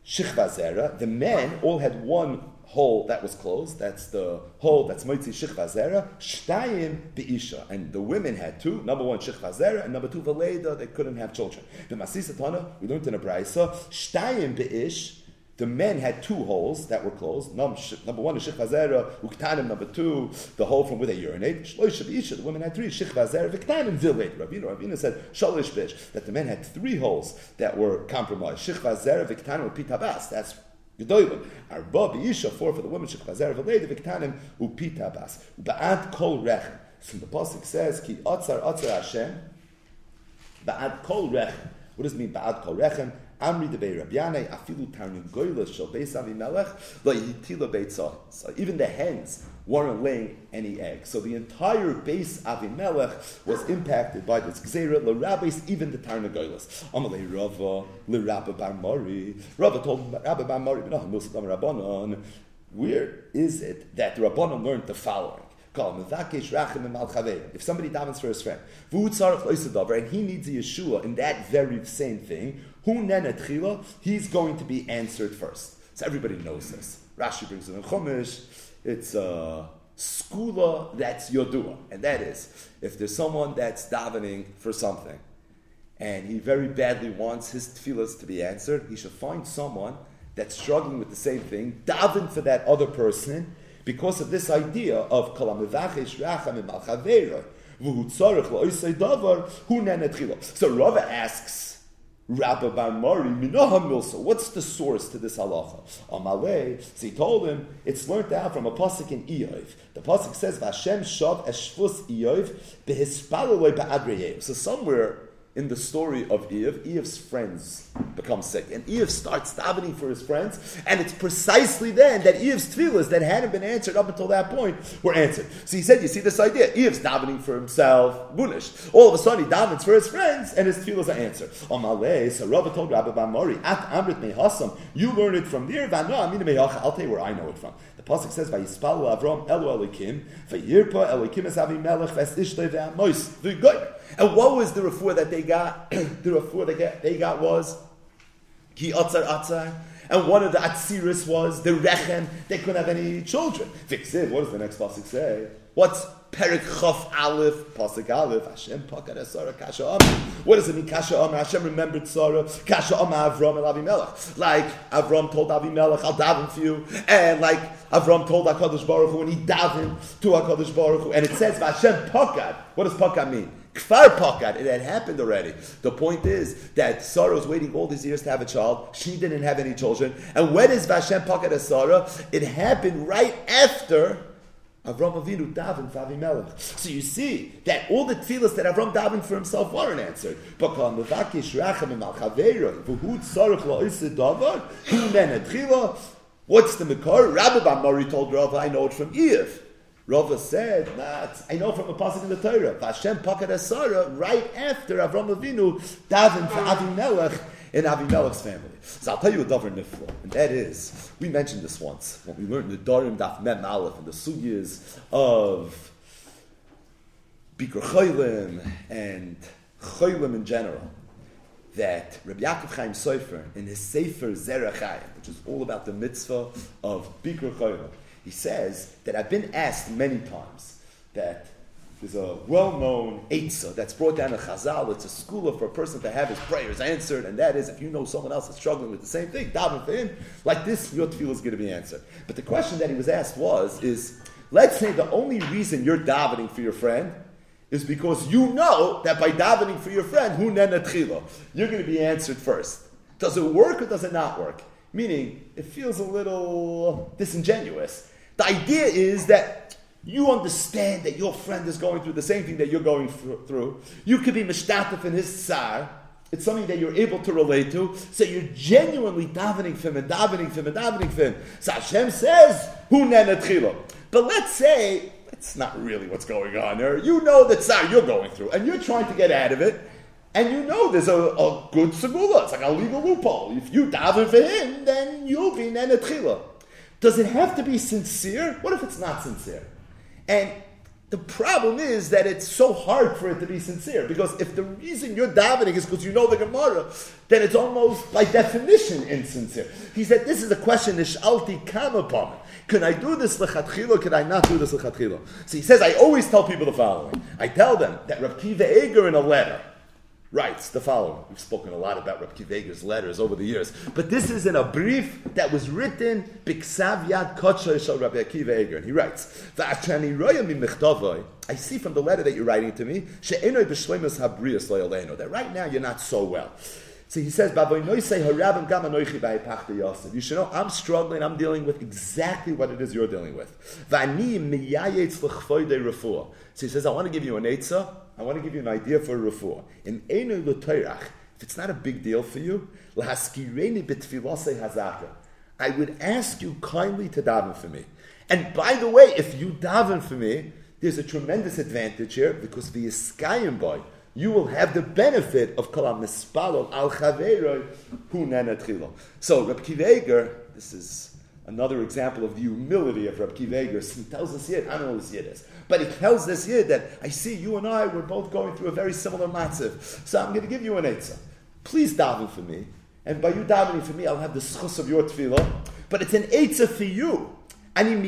Shichva the men all had one hole that was closed. That's the hole that's Moitzi Shichva Zera. Shtayim Be'isha. And the women had two. Number one, Shichva and number two, Valeda. They couldn't have children. The Masisa Tana, we learned in a Braisa, Shtayim Be'ish. The men had two holes that were closed. Number, one is Shechvazera, Uktanim, number two, the hole from where they urinate. Shloish Isha, the women had three. Shechvazera, Viktanim, Viled. Ravina, Ravina said, Shalish Bish, that the men had three holes that were compromised. Shechvazera, Viktanim, Pitabas. That's Gedolim. Arba, Isha, four for the women. Shechvazera, Viled, Viktanim, Upitabas. Ba'ad Kol Rechem. So the Pasuk says, Ki Otzar Otzar Hashem, Ba'ad Kol Rechem. What does it mean, Ba'ad Kol Rechem? Amri de Rabbiane, afilu tarnugoyla shel beis avimelech, lo. So even the hens weren't laying any eggs. So the entire base Avimelech was impacted by this gzeira, the even the Tarnagoylas. Amalei Rava, le Rabba Bar Mori. Rava told Rabba Bar Mori, Rabbanon, where is it that the Rabbanon learned the following? If somebody davens for his friend, and he needs a Yeshua in that very same thing, he's going to be answered first. So everybody knows this. Rashi brings it in Chumash. It's a skula that's yodua, and that is if there's someone that's davening for something, and he very badly wants his tefillahs to be answered, he should find someone that's struggling with the same thing, daven for that other person, because of this idea of kalamivachish racham imal So Rava asks, Rabbi Bar Mori, Minoha Milsa. What's the source to this halacha? Amalei, so he told him it's learned out from a pasuk in Iyov. The pasuk says, "Vashem shav eshvus Iyov behispaloloi ba'adreyim." So somewhere in the story of Iyov, Iyov's friends become sick. And Iyov starts davening for his friends, and it's precisely then that Iyov's tefillahs that hadn't been answered up until that point were answered. So he said, You see this idea? Iyov's davening for himself, Munish. All of a sudden he davens for his friends, and his tefillahs are answered. So Rabbi told Rabbi Bamori, At Amrit Mehasam, you learn it from there, I'll tell you where I know it from. Pasuk says, Vayispalu Avram Elu Elikim, Vayirpa Elikim es Avimelech, Ves Ishtoi Ve'amois, V'goy. And what was the refuah that they got? the refuah they got, they got was ki atzar atzar. And one of the atziris was the rechem. They couldn't have any children. Fixiv. What does the next pasuk say? What's Perik Chof Aleph, Pasuk Aleph, Hashem Pakad Esara Kasha Amar. What does it mean, Kasha Amar? Hashem remembered Sarah, Kasha Amar Avram and Avimelech. Like Avram told Avimelech, I'll daven for you. And like Avram told HaKadosh Baruch Hu when he davened to HaKadosh Baruch Hu. And it says, Hashem Pakad. What does Pakad mean? Kfar Pakad. It had happened already. The point is that Sarah was waiting all these years to have a child. She didn't have any children. And when is Vashem Pakad as Sarah? It happened right after Avram Avinu davened for Avimelech. So you see that all the tefillahs that Avram davened for himself weren't answered. What's the Makar? Rabbi Bamari told Rav, I know it from Iyov. Rava said, nah, I know from a passage in the Torah, Vashem Pakad Asara, right after Avram Avinu davened for Avimelech, in Avimelech's family. So I'll tell you a davar nifla, and that is, we mentioned this once when we learned Nedarim Daf Mem Aleph and the sugyas of Bikur Chaylim and Chaylim in general. That Rabbi Yaakov Chaim Sofer in his Sefer Zerachayim, which is all about the mitzvah of Bikur Chaylim, he says that I've been asked many times that there's a well-known Eitzah that's brought down in Chazal. It's a school for a person to have his prayers answered, and that is if you know someone else is struggling with the same thing, daven for him, like this, your tefillah is going to be answered. But the question that he was asked was, is let's say the only reason you're davening for your friend is because you know that by davening for your friend, you're going to be answered first. Does it work or does it not work? Meaning, it feels a little disingenuous. The idea is that you understand that your friend is going through the same thing that you're going through. You could be mishtatif in his tsar. It's something that you're able to relate to. So you're genuinely davening for him and davening for him and davening for him. So Hashem says, Hu But let's say, that's not really what's going on there. You know the tsar you're going through, and you're trying to get out of it. And you know there's a, a good segula. It's like a legal loophole. If you daven for him, then you'll be nenetchila. Does it have to be sincere? What if it's not sincere? And the problem is that it's so hard for it to be sincere because if the reason you're davening is because you know the Gemara, then it's almost by definition insincere. He said, This is a question, Nishalti Kamapam. Can I do this lechatchila? Can I not do this lechatchila? So he says, I always tell people the following. I tell them that Rav Kiva Eger in a letter, writes the following. We've spoken a lot about Rabbi Kiveger's letters over the years, but this is in a brief that was written Biksav Yad Kotshay Rabbi Akiva And he writes, I see from the letter that you're writing to me that right now you're not so well. So he says, You should know, I'm struggling, I'm dealing with exactly what it is you're dealing with. So he says, I want to give you an Eitzah I want to give you an idea for a refuah. In Einu L'Toirach, if it's not a big deal for you, L'haskireni b'tfilose hazaka. I would ask you kindly to daven for me. And by the way, if you daven for me, there's a tremendous advantage here because the Iskayim boy, you will have the benefit of kalam mispalol al chaveroi hu So Reb Kiveger, this is another example of the humility of Reb Kiveger. He tells us here, I don't know this yid is. But he tells this here that I see you and I, we're both going through a very similar matziv. So I'm going to give you an eitzah. Please daven for me. And by you davening for me, I'll have the schus of your tefillah. But it's an eitzah for you. And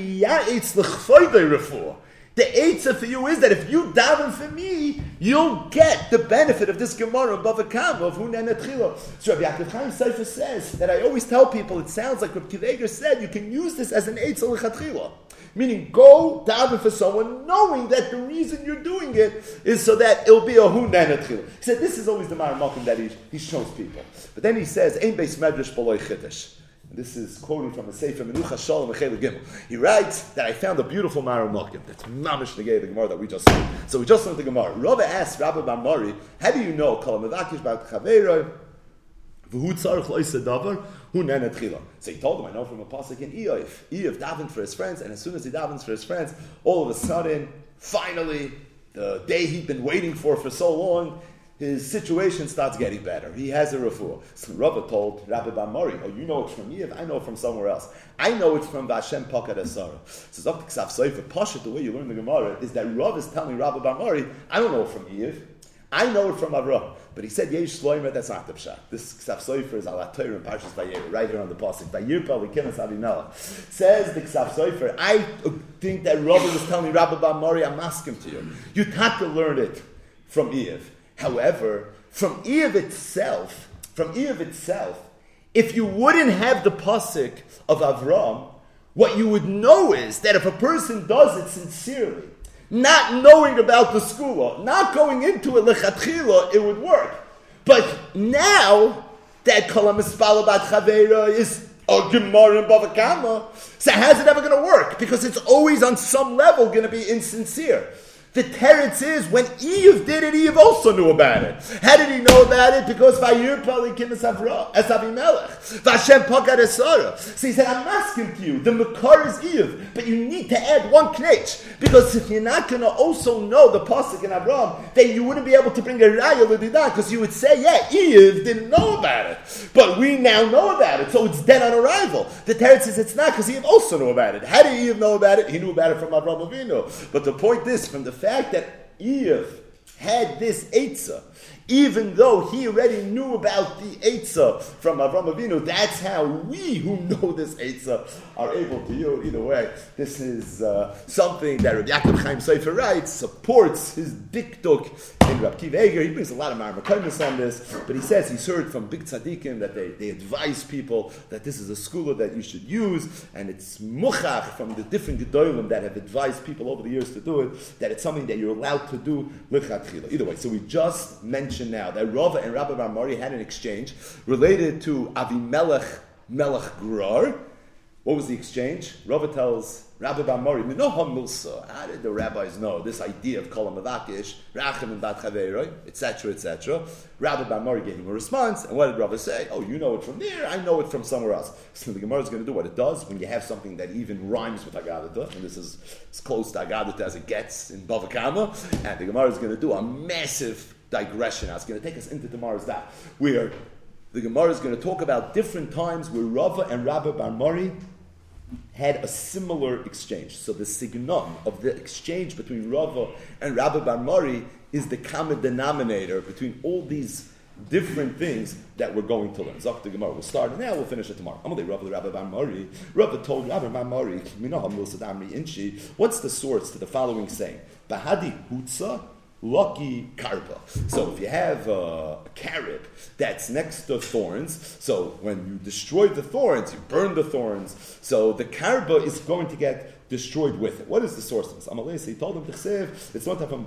the eitzah for you is that if you daven for me, you'll get the benefit of this Gemara above a kam of Hunan Etchilo. So Rabbi Yaakov Chaim Sofer says that I always tell people, it sounds like Rabbi Kiveger said, you can use this as an eitzah lechatchila. Meaning, go daven for someone knowing that the reason you're doing it is so that it'll be a hunan He said this is always the maramakim that he, he shows people. But then he says, Ein beis medrash b'loy chiddush. This is quoting from a Sefer Menucha Shalom Gimel. He writes that I found a beautiful Maramakim that's mamish negay the Gemara that we just saw. So we just learned the Gemara. Rabbi asked Rabbi Bamari, how do you know Kol Mevakish Ba'at Chaveiroi so he told him, I know from a pasuk in Iyov. Iyov davened for his friends, and as soon as he davens for his friends, all of a sudden, finally, the day he'd been waiting for for so long, his situation starts getting better. He has a refuah. So Rabbi told Rabbi Bamari, oh, you know it's from Iyov, I know it from somewhere else. I know it's from Vashem Pakad Asara. So Zok Ksav Soifer, Pasha, the way you learn the Gemara, is that Rav is telling Rabbi Bamari, I don't know it from Iyov. I know it from Avraham. But he said Yesh Shloimer, that's not the pshat. This Ksav Soifer is ala Torah and Parshas Vayir, right here on the pasuk. Vayirpa v'kinas Avinela. Says the Ksav Soifer, I think that Rabbi was telling me, Rabbi Bar Mori, I'm asking to you. You'd have to learn it from Iyov. However, from Iyov itself, from Iyov itself, if you wouldn't have the pasuk of Avram, what you would know is that if a person does it sincerely, not knowing about the school, not going into it lechatchila, it would work. But now that kolam bat chavera is a gemara and Bava Kama, so how's it ever going to work? Because it's always on some level going to be insincere. The teretz is when Iyov did it, Iyov also knew about it. How did he know about it? Because Vayir Palikim es Avimelech. Vashem Pagad Esara. So he said, I'm asking to you, the Makar is Iyov, but you need to add one knetch. Because if you're not going to also know the Pasuk in Abraham, then you wouldn't be able to bring a Raya L'didah, because you would say, yeah, Iyov didn't know about it. But we now know about it, so it's dead on arrival. The teretz says it's not, because Iyov also knew about it. How did Iyov know about it? He knew about it from Abraham Avinu. But the point is, from the fact fact that Iyov had this Eitzah, even though he already knew about the Eitzah from Avram Avinu, that's how we who know this Eitzah are able to use. Either way, this is uh, something that Rabbi Yaakov Chaim Sofer writes, supports his diktuk in Rabbi Eger. He brings a lot of Marmakomis on this, but he says he's heard from big tzaddikim that they, they advise people that this is a school that you should use, and it's muchach from the different gedolim that have advised people over the years to do it, that it's something that you're allowed to do. Either way, so we just mentioned mention now that Rava and Rabbi Bar Mari had an exchange related to Avimelech Melech Grar. What was the exchange? Rava tells Rabbi Bar Mari, Milsa. How did the rabbis know this idea of Kolam Avakish, Rachim and Bat etc., etc.? Rabbi Bar Mari gave him a response, and what did Rava say? Oh, you know it from there, I know it from somewhere else. So the Gemara is going to do what it does when you have something that even rhymes with Agadata, and this is as close to Agadata as it gets in Bava Kama, and the Gemara is going to do a massive digression. It's going to take us into tomorrow's daf, where the Gemara is going to talk about different times where Rava and Rabbi Bar Mari had a similar exchange. So the signon of the exchange between Rava and Rabbi Bar Mari is the common denominator between all these different things that we're going to learn. Zok the Gemara. We'll start now. We'll finish it tomorrow. i'm going Amalei Rabbi Rabbi Bar Mari. Rabbi told Rabbi Bar Mari, Inchi. What's the source to the following saying? Bahadi hutza lucky karpa. So if you have a carrot that's next to thorns, so when you destroy the thorns, you burn the thorns, so the karpa is going to get destroyed with it. What is the source of this? Amalei he told him to save. it's not from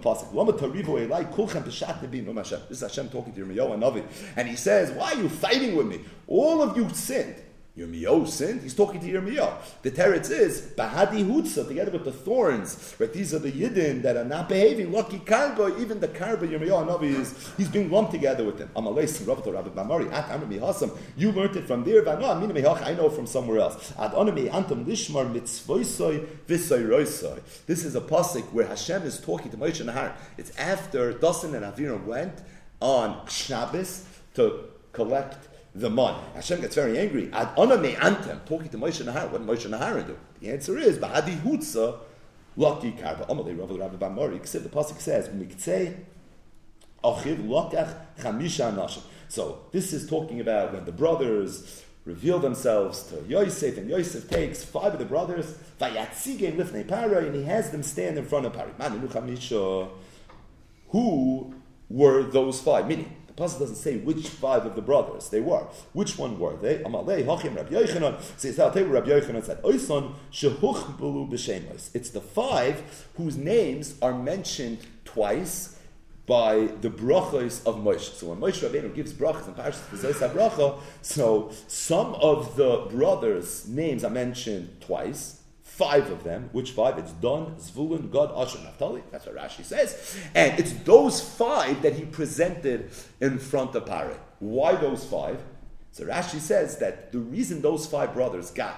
Hashem. This is Hashem talking to Yirmiyahu and Navi, and he says, "Why are you fighting with me? All of you sinned." Yirmiyahu sinned. He's talking to Yirmiyahu. The teretz is Bahadi Hutza together with the thorns. Right, these are the Yidden that are not behaving. Lucky Kargo, even the Karba Yirmiyahu Navi is he's being lumped together with them. Amalei Rabbi Rabbi Bamari At Amr Mihasam. You learned it from there. I know from somewhere else. Ad Onami Antam Lishmar Mitzvoisoi Visoy This is a pasuk where Hashem is talking to Moshe Nahar. It's after Dasan and Aviram went on Shabbos to collect the man. Hashem gets very angry. Ad oname antem, talking to Moshe Nahar. What did Moshe Nahar do? The answer is, Bahadi Hutza, Lucky Karba. Amalei Rav Rabbi Bamori. The Pasuk says, Miktsei Achiv Lokach Chamisha Nashim. So this is talking about when the brothers reveal themselves to Yosef, and Yosef takes five of the brothers, Vayatzigem Lifnei Para, and he has them stand in front of Pari. Who were those five? Meaning, pasuk doesn't say which five of the brothers they were. Which one were they? Amalei Hachim Rabbi Yochanan. Says I'll tell Rabbi Yochanan said Oison Shehuch Bulu B'Shemos. It's the five whose names are mentioned twice by the brachos of Moshe. So when Moshe Rabbeinu gives brachos in Parashas Bracha, so some of the brothers' names are mentioned twice five of them. Which five? It's Don, Zvulun, Gad, Asher, Naphtali. That's what Rashi says. And it's those five that he presented in front of Pare. Why those five? So Rashi says that the reason those five brothers got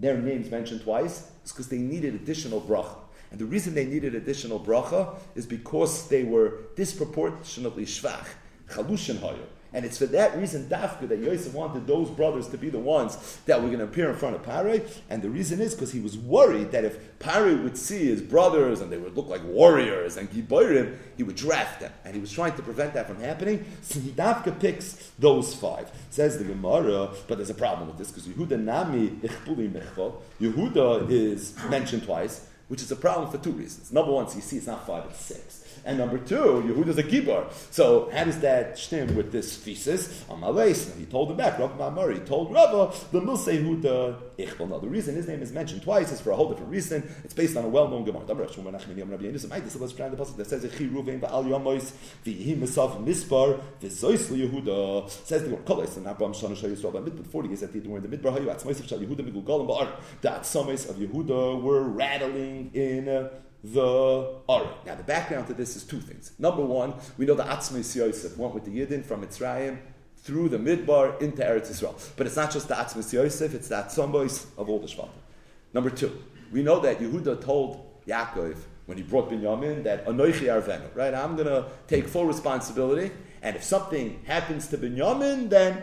their names mentioned twice is because they needed additional bracha. And the reason they needed additional bracha is because they were disproportionately shvach, chalushin hayu. And it's for that reason, Dafka, that Yosef wanted those brothers to be the ones that were going to appear in front of Pare. And the reason is because he was worried that if Pare would see his brothers and they would look like warriors and Giborim, he would draft them. And he was trying to prevent that from happening. So he Dafka picks those five. Says the Gemara, but there's a problem with this because Yehuda Nami Ichpuli Mechvo. Yehuda is mentioned twice, which is a problem for two reasons. Number one, so you see it's not five, it's six. And number two, Yehuda's a Gibor. So how does that stem with this thesis? Amalais, he told him back, Rabbi Mamar, he told Rabba, the Milse Yehuda Ichbal. Now the reason his name is mentioned twice is for a whole different reason. It's based on a well-known Gemara. The bus the says Mispar, Yehuda. Says the Kolos and Abraham Shana Shal Yisrael. But mid 40 is that they were in the Midbar Hayu, Atzmois of Shal Yehuda Migul Galam Ba'ar. The Atzomis of Yehuda were rattling in uh, the Aron. Now, the background to this is two things. Number one, we know the Atzmis Yosef went with the Yidden from Mitzrayim through the Midbar into Eretz Yisrael. But it's not just the Atzmis Yosef, it's the Atzambos of all the Shvatim. Number two, we know that Yehuda told Yaakov when he brought Binyamin that Anoichi Arvenu, right? I'm going to take full responsibility, and if something happens to Binyamin, then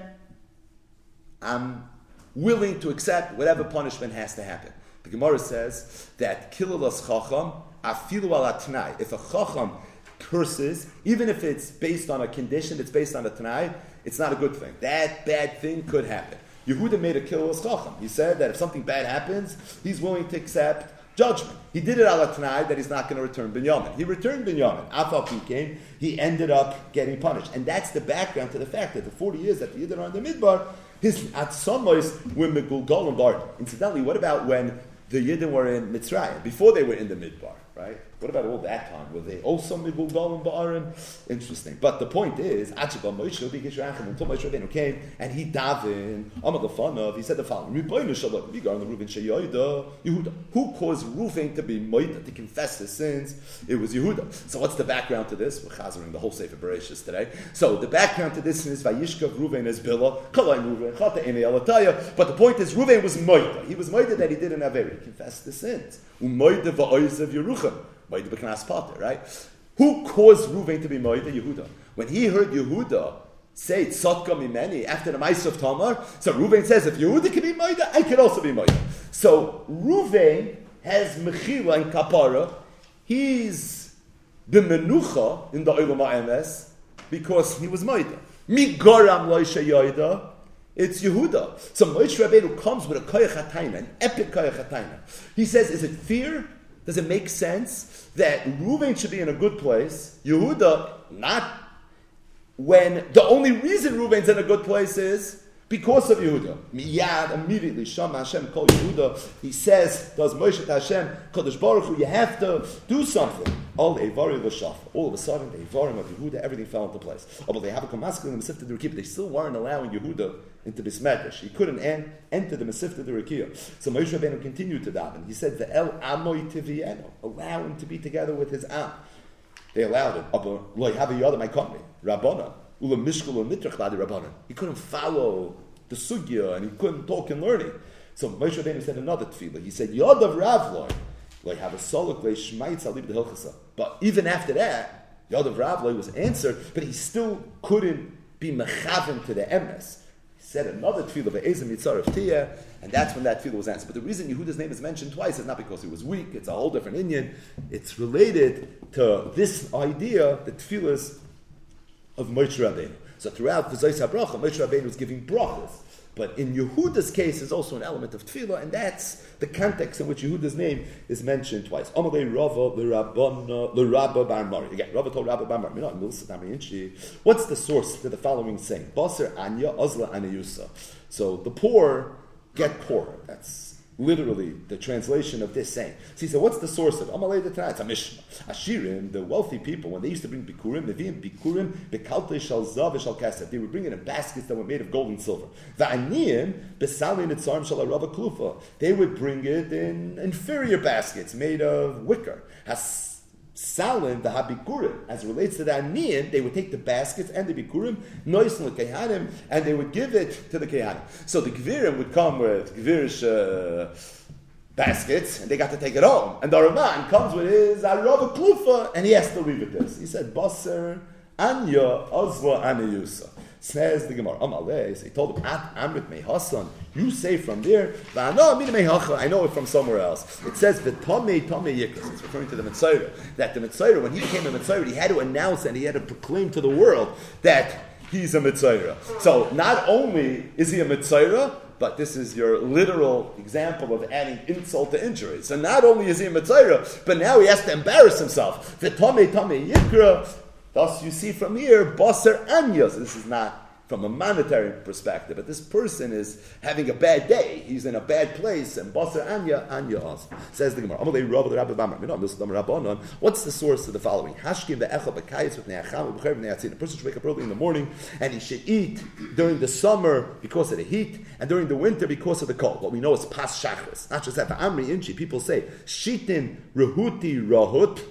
I'm willing to accept whatever punishment has to happen. The Gemara says that kilalas chacham afilu. If a chacham curses, even if it's based on a condition, it's based on a tanai, it's not a good thing. That bad thing could happen. Yehuda made a kilalas chacham. He said that if something bad happens, he's willing to accept judgment. He did it ala tanai that he's not going to return Binyamin. He returned Binyamin. Afal came, he ended up getting punished. And that's the background to the fact that the 40 years that the Yidden are in the Midbar, his atzamos were megulgalim bar. Incidentally, what about when the Yidden were in Mitzrayim, before they were in the Midbar, right? What about all that time? Were they also Migulgalim Ba'arim? Interesting. But the point is, Achibah Moshe, until Moshe Rabbeinu came, and he davened, Amagafanov, he said the following, Riboinu Shalom, Vigar the Reuven Sheyoida, Yehuda. Who caused Reuven to be Moida, to confess his sins? It was Yehuda. So what's the background to this? We're chazering the whole Sefer Bereshis today. So the background to this is Vayishkav Reuven is Bila, Reuven, Chata. But the point is, Reuven was Moida. He was Moida that he didn't have He confessed the sins. Umoida Va'oiz of Yerucham. Right? Who caused Ruvain to be Moide? Yehuda. When he heard Yehuda say Tzotka Mimeni after the Mice of Tamar, so Ruvain says, if Yehuda can be Moide, I can also be Moide. So Ruvain has Mechila and Kapara. He's the Menucha in the Olam HaEmes because he was Moide. Migoram Loisha Yoida. It's Yehuda. So Moshe Rabbeinu comes with a koyach an epic koyach. He says, is it fear? Does it make sense that Reuven should be in a good place, Yehuda not? When the only reason Reuven's in a good place is because of Yehuda. Miyad, immediately, Shama Hashem called Yehuda. He says, does Moshe Hashem, Kodesh Baruch Hu, you have to do something. All Evarim L'shaf. All of a sudden, the Evarim of Yehuda, everything fell into place. Although they have a Kamaskin and they still weren't allowing Yehuda into this medrash. He couldn't en- enter the Masifta Derekia. So Moshe Rabbeinu continued to daven. He said, the El Amoy Tivieno. Allow him to be together with his Am. They allowed. Rabbana. He couldn't follow the sugya and he couldn't talk and learning. So Moshe Rabbeinu said another tefillah. He said, Yod of Ravloi, the But even after that, of Ravloi was answered, but he still couldn't be mechavim to the emes. Said another tefillah, ve'ezim yitzar of tiyah, and that's when that tefillah was answered. But the reason Yehuda's name is mentioned twice is not because he was weak, it's a whole different Indian. It's related to this idea, the tefillahs of Moshe Rabbeinu. So throughout the Zayis HaBracha, Moshe Rabbeinu was giving brachas. But in Yehuda's case, there's also an element of tefillah, and that's the context in which Yehuda's name is mentioned twice. Rava Bar Mari. Again, Rava told Rabba Bar Mari. What's the source to the following saying? Baser Anya Ozla Anayusa. So the poor get poorer. That's literally the translation of this saying. So he said, what's the source of? Amalei the it's a Mishnah. Ashirim, the wealthy people, when they used to bring bikurim, neviim bikurim, bekalte shal zav shal kesef, they would bring it in baskets that were made of gold and silver. Va'aniyim, besalin etzarim shal arava klufa, they would bring it in inferior baskets made of wicker. Has Salim, the Habikurim, as it relates to the Aniyan, they would take the baskets and the Bikurim, Nois and Kehanim, and they would give it to the Kehanim. So the Gvirim would come with Gvirish uh, baskets, and they got to take it home. And the Raman comes with his Arava Klufa, and he has to leave it this. He said, Basar, Anya, Ozva, Anayusa. Says the Gemara, Amalei, he told him, At Amrit Mei Hasan, you say from there, I know it from somewhere else. It says, V'tamei tamei yikras. It's referring to the Mitzvah. That the Mitzvah, when he became a Mitzvah, he had to announce and he had to proclaim to the world that he's a Mitzvah. So not only is he a Mitzvah, but this is your literal example of adding insult to injury. So not only is he a Mitzvah, but now he has to embarrass himself. V'tamei tamei yikra. Thus, you see from here, Basar Anya. So this is not from a monetary perspective, but this person is having a bad day. He's in a bad place, and Basar Anya, Anya. Says the Gemara. What's the source of the following? A person should wake up early in the morning, and he should eat during the summer because of the heat, and during the winter because of the cold. What we know is Pas Shachris. Not just that. Amri Inchi, people say, Shitin Rehuti Rahut,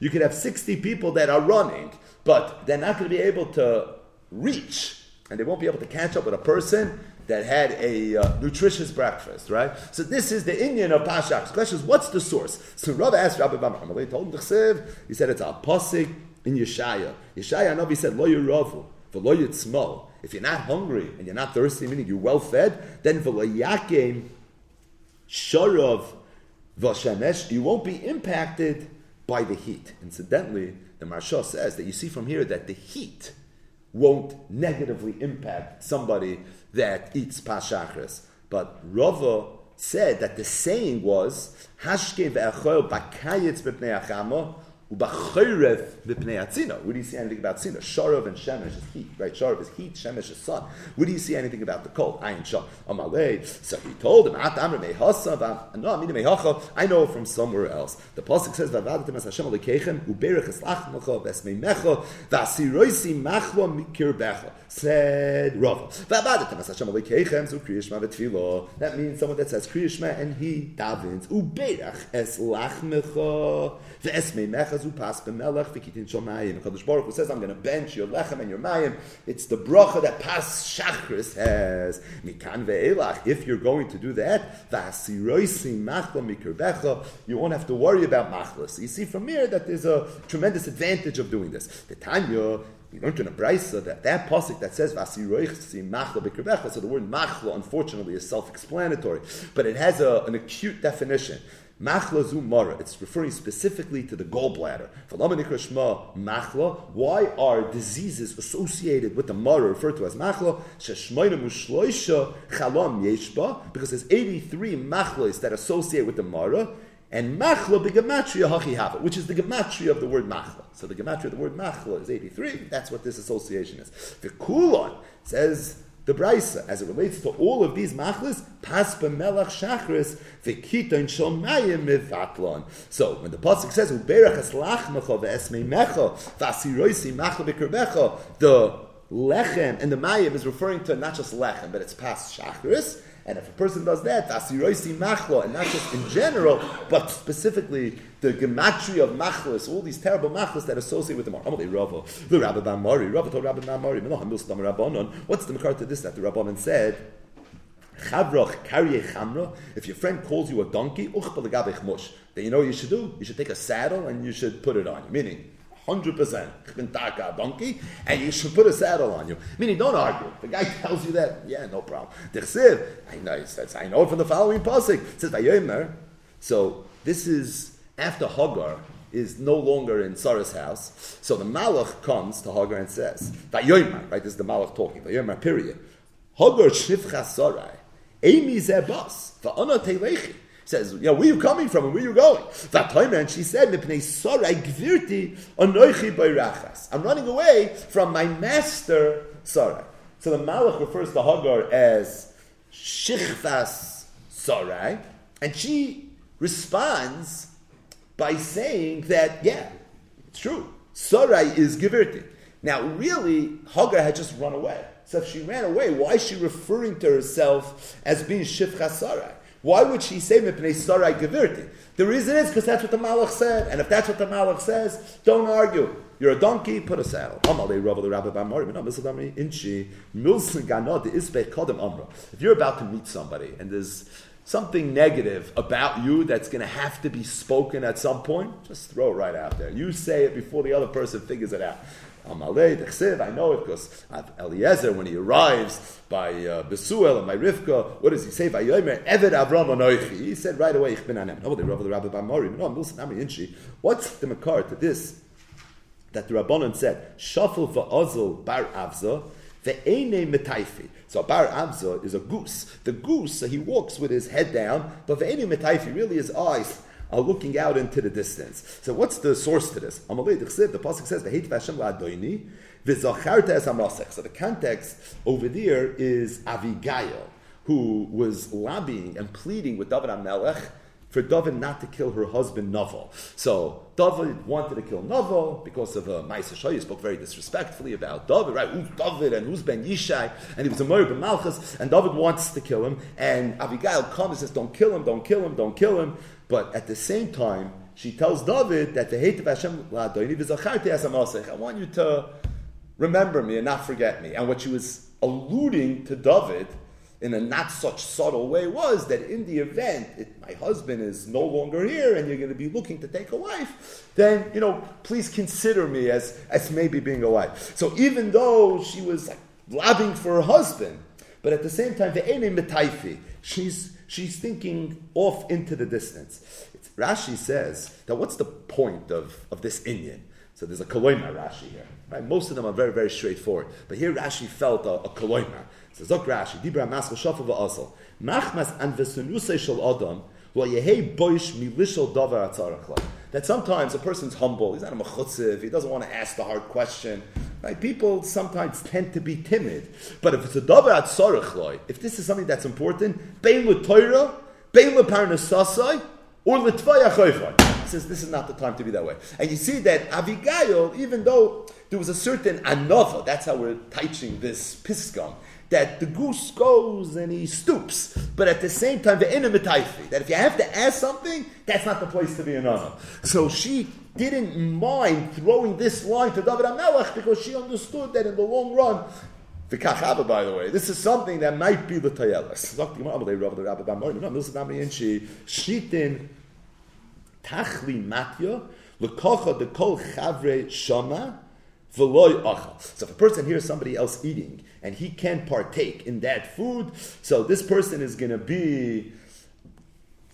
you could have 60 people that are running but they're not going to be able to reach, and they won't be able to catch up with a person that had a uh, nutritious breakfast, right? So this is the Indian of Pashak. The question is, what's the source? So Rav asked Rabbi Bamar, he told him he said it's a posik in Yeshaya. Yeshaya Navi said, lo yiravu, v'lo yitzmo. If you're not hungry and you're not thirsty, meaning you're well fed, then v'lo yakim sharav v'shemesh, you won't be impacted by the heat. Incidentally, the Maharsha says that you see from here that the heat won't negatively impact somebody that eats pashachris. But Rava said that the saying was, Atzina. Where do you see anything about tzina? Sharav and shemesh is heat, right? Sharav is heat, shemesh is sun. Where do you see anything about the cold? Ayin shah amalei. So he told him. I know from somewhere else. The pasuk says, Hashem. Said Rav. Vavadatim as Hashem alikechem zu kriyishma v'tfilo. That means someone that says kriyishma and he davens uberech eslach mecha vesmei mecha Chazu pas b'melech v'kitin shomayim. Kadosh Baruch Hu says, I'm going to bench your lechem and your mayim. It's the bracha that pas shachris has. Mikan ve'elach. If you're going to do that, v'asiroisi machla mikerbecha, you won't have to worry about machlas. You see from here that there's a tremendous advantage of doing this. The Tanya we learned in a brisa that that pasuk that says "Vasiroichsi b'kerbecha." So the word machla, unfortunately, is self-explanatory, but it has a, an acute definition. Machla zu mara. It's referring specifically to the gallbladder. Machla. Why are diseases associated with the mara referred to as machla? Because there's 83 machlas that associate with the mara. And machla begematria hachi hava, which is the gematria of the word machla. So the gematria of the word machla is 83. That's what this association is. The kulon says the brisa as it relates to all of these machlis pas b'melach shachris v'kiton shomayim mivatlon. So when the pasuk says uberach es lachmecha ve'esmei mecha v'asiroisi macha b'kerbecha the lechem and the mayim is referring to not just lechem but it's pas shachris and if a person does that, asiroisi machlo, and not just in general, but specifically the gematria of machlos, all these terrible machlos that associate with the mar. Amalei Rava, the Rabbi Ban Mari, Rava told Rabbi Ban Mari, What's the makar to this that the Rabbanon said? Chavroch karye chamra. If your friend calls you a donkey, mush. Then you know what you should do. You should take a saddle and you should put it on. Meaning, hundred percent. a donkey, and you should put a saddle on you. Meaning, don't argue. The guy tells you that, yeah, no problem. Dechsiv, I know it says, I know it from the following pasuk. It says. So this is after Hagar is no longer in Sarah's house. So the Malach comes to Hagar and says, Vayomer, right? This is the Malach talking. Vayomer, period. Hagar shivcha Sarai. Amy zebas. Va'ana telechi says, you know, where are you coming from and where are you going? That time, and she said, I'm running away from my master Sarai. So the Malach refers to Hagar as Shichvas Sarai, and she responds by saying that, yeah, it's true. Sarai is Gvirti. Now, really, Hagar had just run away. So if she ran away, why is she referring to herself as being Shifcha Sarai? Why would she say Mipnei Sarai Gevirti? The reason is because that's what the Malach said. And if that's what the Malach says, don't argue. You're a donkey, put a saddle. If you're about to meet somebody and there's something negative about you that's going to have to be spoken at some point, just throw it right out there. You say it before the other person figures it out. I know it because Eliezer, when he arrives by uh, Besuel and by Rivka, what does he say? Eved Avram Anoichi. He said right away, Ich bin anem. No, the Rabbi, Rabbi Bamori. No, Inchi. What's the makar to this? That the Rabbanon said, Shafel va'ozil bar avza, ve'ene metaifi. So bar avza is a goose. The goose, he walks with his head down, but the ve'ene metaifi, really his eyes are looking out into the distance. So what's the source to this? The pasuk says, "V'heit v'Hashem la'adoini v'zacharta es So the context over there is Avigail, who was lobbying and pleading with David HaMelech for David not to kill her husband Naval. So David wanted to kill Naval because of a uh, Ma'aseh He spoke very disrespectfully about David, right? Who's David and who's Ben Yishai? And he was a ben Malchus, and David wants to kill him. And Abigail comes and says, "Don't kill him! Don't kill him! Don't kill him!" But at the same time, she tells David that the hate of Hashem I want you to remember me and not forget me. And what she was alluding to David in a not such subtle way was that in the event it, my husband is no longer here and you're going to be looking to take a wife, then you know please consider me as as maybe being a wife. So even though she was like lobbying for her husband, but at the same time the she's she's thinking off into the distance. It's, Rashi says that what's the point of, of this Indian? So there's a koloima Rashi here. Right? Most of them are very, very straightforward. But here Rashi felt a, a koloima. So Zok Rashi, Dibra Maschel Shafa V'asal. Machmas an Vesunusei Shel Adam, Lo Yehei Boish Milishal Davar Atzarach That sometimes a person's humble, he's not a mechutziv, he doesn't want to ask the hard question. Right? People sometimes tend to be timid. But if it's a Davar Atzarach if this is something that's important, Bein L'Toira, Bein L'Parnasasai, or L'Tvaya says this is not the time to be that way. And you see that Avigail, even though there was a certain anova, that's how we're teaching this piskam, that the goose goes and he stoops, but at the same time, the inimitaifi, that if you have to ask something, that's not the place to be an honor. So she didn't mind throwing this line to David HaMelech because she understood that in the long run, the kachava, by the way, this is something that might be the tayelas. Tachli matya lekocha de kol chavre shama so if a person hears somebody else eating and he can't partake in that food, so this person is going to be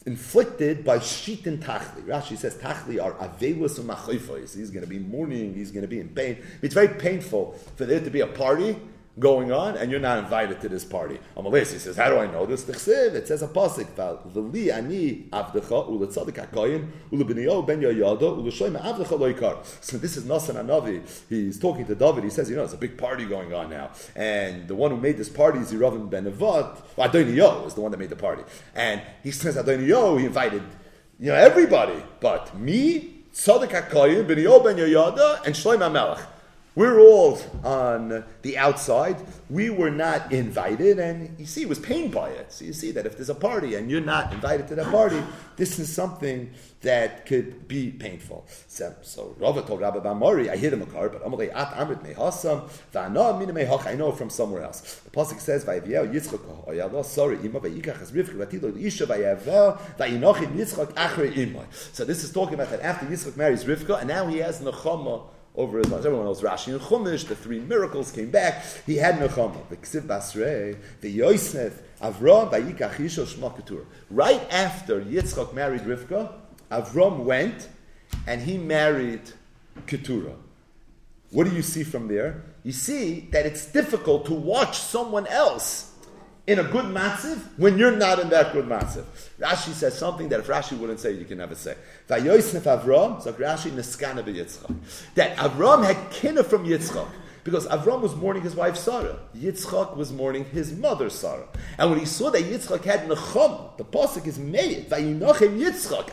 inflicted by shitin tachli. Rashi says tachli are avelus u'machoifos. He's going to be mourning. He's going to be in pain. It's very painful for there to be a party going on, and you're not invited to this party. Amalesi says, How do I know this? It says a pasuk, V'li ani avdecha uletzadik hakoyin ulebeniyo ben yoyado uleshoyma avdecha loikar. So this is Nasan Anavi. He's talking to David. He says, You know, it's a big party going on now. And the one who made this party is Yeravim ben Nevat. Adoniyo is the one that made the party. And he says, Adoniyo, he invited you know, everybody. But me, Tzadik HaKoyin, Beniyo ben Yoyada, and Shloim HaMelech. We're all on the outside. We were not invited, and you see, was pained by it. So you see that if there's a party and you're not invited to that party, this is something that could be painful. So, so Rava told Rabbah bar Mari, I hit him a car, but I know from somewhere else. The Pasuk says, sorry. So this is talking about that after Yitzchak marries Rivka, and now he has Nechama over his life. Everyone knows Rashi and Chumash, the three miracles came back. He had Nechama. The Ksiv Basrei, the Yosef, Avram, Vayikach Yisho Shma Right after Yitzchak married Rivka, Avram went and he married Keturah. What do you see from there? You see that it's difficult to watch someone else in a good matziv when you're not in that good matziv. Rashi says something that if Rashi wouldn't say, you can never say. Avram, so Rashi. That Avram had kinna from Yitzchak. Because Avram was mourning his wife Sarah. Yitzchak was mourning his mother Sarah. And when he saw that Yitzchak had Necham, the pasuk is made, Yitzchak,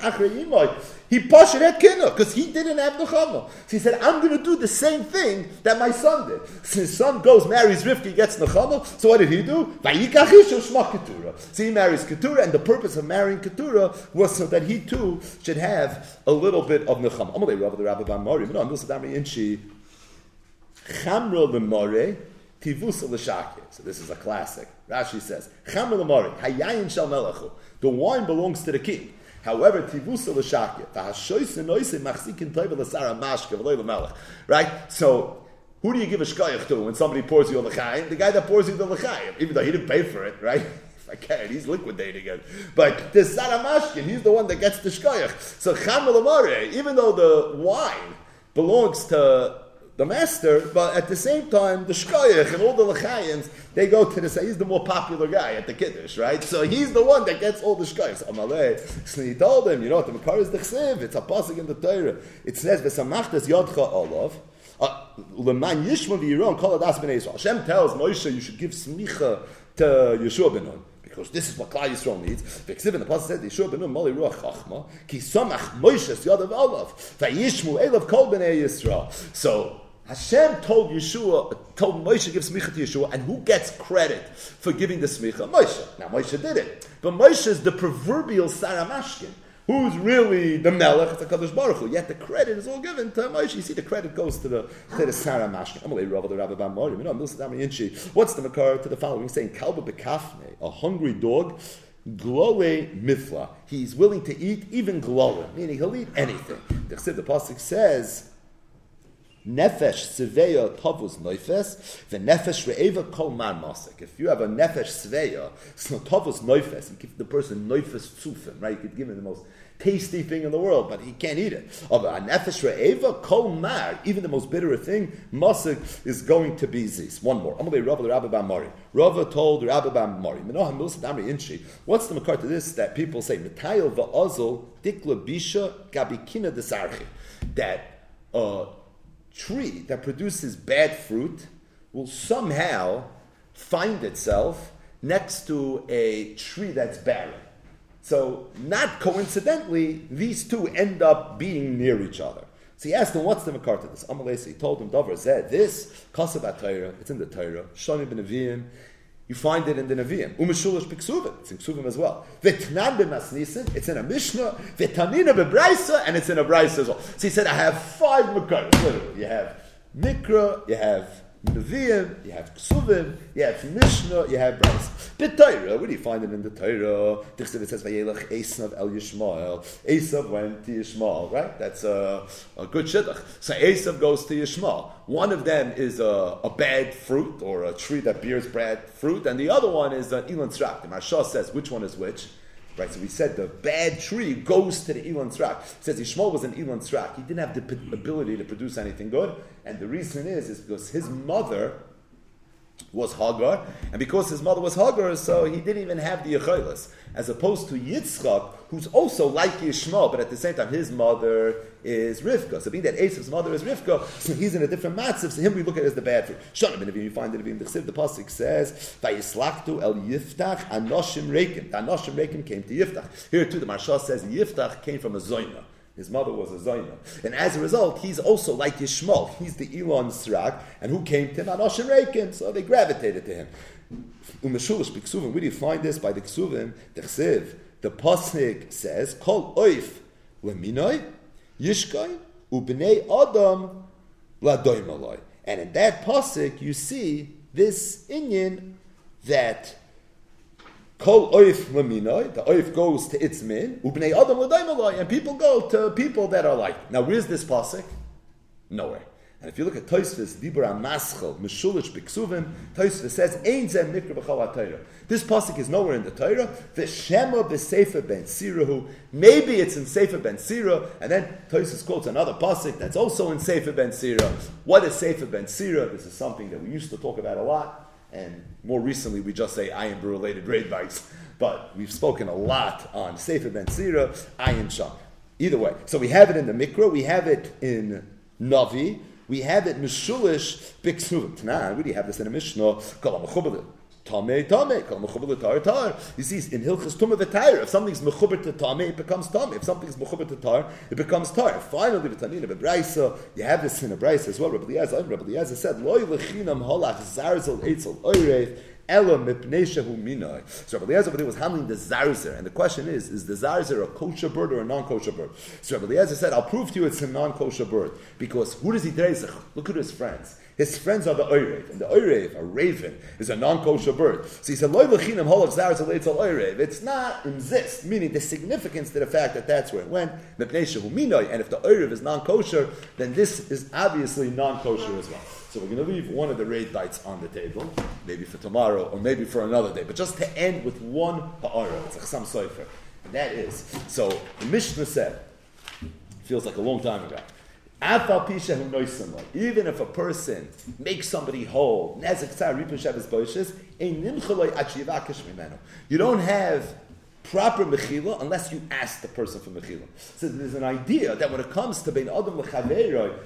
he pashed at because he didn't have Nechama. So he said, I'm going to do the same thing that my son did. So his son goes, marries Rivki, gets Nechama, so what did he do? So he marries Keturah, and the purpose of marrying Keturah was so that he too should have a little bit of Nechama. Chamra lemore tivusa l'shakir. So this is a classic. Rashi says, Chamra lemore hayayin shal melachu. The wine belongs to the king. However, tivusa l'shakir. V'hashoyse noise machzikin toiva l'sara mashke v'loy l'melech. Right? So, who do you give a shkoyach to when somebody pours you a l'chaim? The guy that pours you the l'chaim, even though he didn't pay for it, right? I can, he's liquidating it. But the Saramashkin, he's the one that gets the shkoyach. So Cham even though the wine belongs to the master, but at the same time, the shkoyach and all the lechayins, they go to the say he's the more popular guy at the kiddush, right? So he's the one that gets all the shkoyach. So Amalei, so he told him, you know, the makar is the chsiv. It's a pasuk in the Torah. It says v'samachtas yodcha olav. Uh, Leman yishma v'yiron kol adas b'nei Yisrael. Hashem tells Moshe you should give smicha to Yeshua ben because this is what Klal Yisrael needs. V'ksiv in the pasuk says Yeshua ben Nun mali ruach chachma ki samach Moshe yadav olav v'yishmu elav kol b'nei Yisrael. So Hashem told Yeshua, told Moshe gives give smicha to Yeshua, and who gets credit for giving the smicha? Moshe. Now Moshe did it, but Moshe is the proverbial Saramashkin. Who's really the Melech? It's a Kadosh Baruch Hu. Yet the credit is all given to Moshe. You see, the credit goes to the to the Sarah Mashkin. Amalei Rav the Rabbi Morim. You know. What's the makar to the following? Saying Kalba Bekafne, a hungry dog. Glole mifla. He's willing to eat even glole, meaning he'll eat anything. The the pasuk says Nefesh Seveya Tavus Neufes, the Nefesh Re'eva Kol Man Masik. If you have a Nefesh Seveya, not Tavus Neufes, you give the person Neufes Tzufim, right? You could give him the most tasty thing in the world, but he can't eat it. Of a Nefesh Re'eva Kol Mar, even the most bitter thing, Masik is going to be Zis. One more. Be Rava the Rabbah bar Mari. Rava told Rabbah bar Mari, Menoham Milsa Damri Inchi. What's the makar to this that people say, Metayel Va'azul Dikla Bisha Gabikina Desarchi? That, uh, tree that produces bad fruit will somehow find itself next to a tree that's barren. So, not coincidentally, these two end up being near each other. So he asked him, what's the makar to this? Amalesi, he told him, Dover said, this, Kasav Torah, it's in the Torah, Shani ben Avim, you find it in the Nevi'im. Umishulish Piksuvim. It's in Ksuvim as well. V'tnan b'masnisin. It's in a Mishnah. V'tanina b'braisa. And it's in a Braisa as well. So he said, I have five Makar. You have Mikra, you have Nevi'im, you have Ksuvim, you have Mishnah, you have Bryce. Bit Torah, where do you find it in the Torah? It says, Vayelech Esav El Yishmael. Esav went to Yishmael, right? That's a, a good shidduch. So Esav goes to Yishmael. One of them is a, a, bad fruit, or a tree that bears bad fruit, and the other one is an Elon Strak. The Maharsha says which one is which. Right, so we said the bad tree goes to the Elon Strak. It says Ishmael was an Elon Strak. He didn't have the ability to produce anything good, and the reason is is because his mother was Hagar, and because his mother was Hagar, so he didn't even have the Yechilas. As opposed to Yitzchak, who's also like Yishmael, but at the same time his mother is Rivka. So being that Esav's mother is Rivka, so he's in a different matzav. So him we look at as the bad thing. Shana ben you find it in the Chsiv, the pasuk says, "Vayislaktu el Yiftach anoshim reikim." The anoshim reikim came to Yiftach. Here too, the Maharsha says Yiftach came from a zoyna. His mother was a Zaina. And as a result, he's also like Yishmael. He's the Elon Srak. And who came to him? Anoshim Reikin. So they gravitated to him. Umeshulish Biksuvim. Where do you find this? By the Ksuvim, the Chsiv. The Pasnik says, Kol Oif Leminoi Yishkoi Ubnei Adam Ladoimaloi. And in that Pasik, you see this Inyan that Kol oif laminoi, the oif goes to its min, ubnei adam l'daimaloi, and people go to people that are like. Now, where's this pasuk? Nowhere. And if you look at Toisvis, Dibra Maschel, Meshulish Biksuvim, Toisvis says, Ein zem nikra b'chal Torah. This pasuk is nowhere in the Torah. The Shema b'Sefer ben Sirahu. Maybe it's in Sefer ben Sirah, and then Toisvis quotes another pasuk that's also in Sefer ben Sirah. What is Sefer ben Sirah? This is something that we used to talk about a lot. And more recently, we just say ayin related raid bites. But we've spoken a lot on Sefer Ben Sira, ayin sham. Either way. So we have it in the Mikra, we have it in Navi, we have it Mishulish Biksuvim. Tanan, we have this in a Mishnah, Tame, tame, kol mechuber tar, tar. You see, in Hilchas Tumah v'Tair, if something's mechuber to tame, it becomes tame. If something's mechuber to tar, it becomes tar. Finally, the v'tanina v'braisa, you have this in a braisa as well. Rabbi Eliezer, Rabbi Eliezer said, loy lechinam holach zarzel eitzel oirev, Ella mipneshahu minoi. So Rabbi Eliezer was handling the zarzer, and the question is: Is the zarzer a kosher bird or a non-kosher bird? So Rabbi Eliezer said, "I'll prove to you it's a non-kosher bird because who does he dreizach? Look at his friends. His friends are the Oirev, and the Oirev, a raven, is a non-kosher bird. So he said, Loy v'chinam holach zaretz Oirev. It's not exist, meaning the significance to the fact that that's where it went, and if the Oirev is non-kosher, then this is obviously non-kosher as well. So we're going to leave one of the raid bites on the table, maybe for tomorrow, or maybe for another day, but just to end with one ha'ara, it's a chasam soifer. And that is, so the Mishnah said, feels like a long time ago, Even if a person makes somebody whole, you don't have proper mechila unless you ask the person for mechila. So there's an idea that when it comes to bein adam lechaveroi,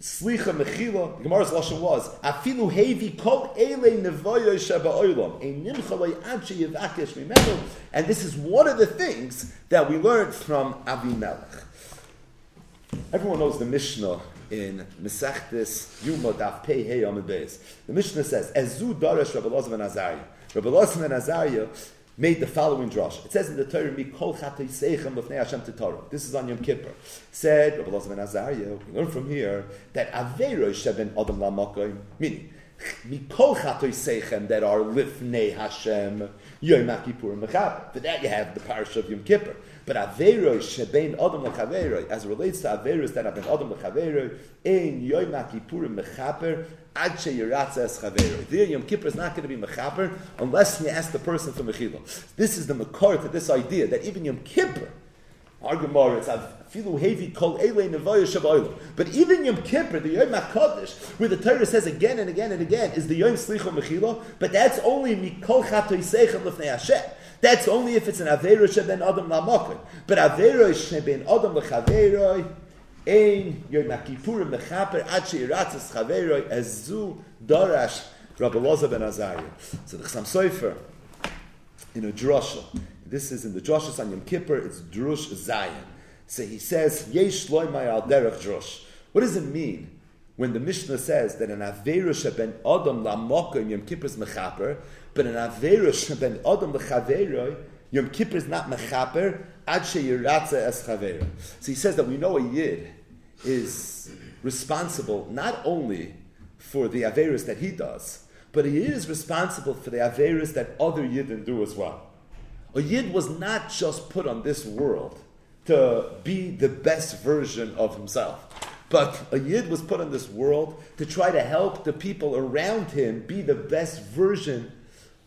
slicha mechila, the Gemara's lashon was afilu hevi kol ele nevoyo sheba oilam einimchaloi ad sheyivakesh mimenu, and this is one of the things that we learned from Avimelech. Everyone knows the Mishnah in Mesechtes Yuma Daf Pei Hey Amid. The Mishnah says, "Ezu Darash Rabbi Lozav and Azariah." Rabbi Lozav and Azariah made the following drush. It says in the Torah, "Mikol chatei seichem lefnei Hashem Torah." This is on Yom Kippur. Said Rabbi Lozav and Azariah. We learn from here that Aveiro sheben Adam lamakoim, meaning mikol chatei seichem that are lifnei Hashem Yom Kippur Mechaber. For that you have the parish of Yom Kippur. But Aveiro shebein Adam lechaveiro, as it relates to Aveiros that have Adam lechaveiro, in Yom Kippur Mechaber Ad sheyiratza es chaveiro. There, Yom Kippur is not going to be mechaper unless you ask the person for mechila. This is the makor to this idea that even Yom Kippur, our Gemara, it's afilu hevi kol ele nevoya. But even Yom Kippur, the Yom HaKadosh, where the Torah says again and again and again, is the Yom Slicha Mechila, but that's only mikol chatoy seichem lefnei Hashem. That's only if it's an Aveiro sheben Adam lamakon. But Aveiro sheben Adam lechaveiroi, Ein Yom Kippurim mechaper ad sheiratzes chaveroi ezu darash Rabbi ben Azariah. So the Chassam Sofer in a drasha. This is in the drashas on Yom Kippur. It's drush Zion. So he says yesh loymay al derech drush. What does it mean when the Mishnah says that an averush ben adam lamoka in Yom Kippur is mechaper, but an averush ben adam lechaveroi Yom Kippur is not mechaper ad sheyiratza es chaver. So he says that we know a yid is responsible not only for the Averis that he does, but he is responsible for the Averis that other Yidden do as well. A Yid was not just put on this world to be the best version of himself. But a Yid was put on this world to try to help the people around him be the best version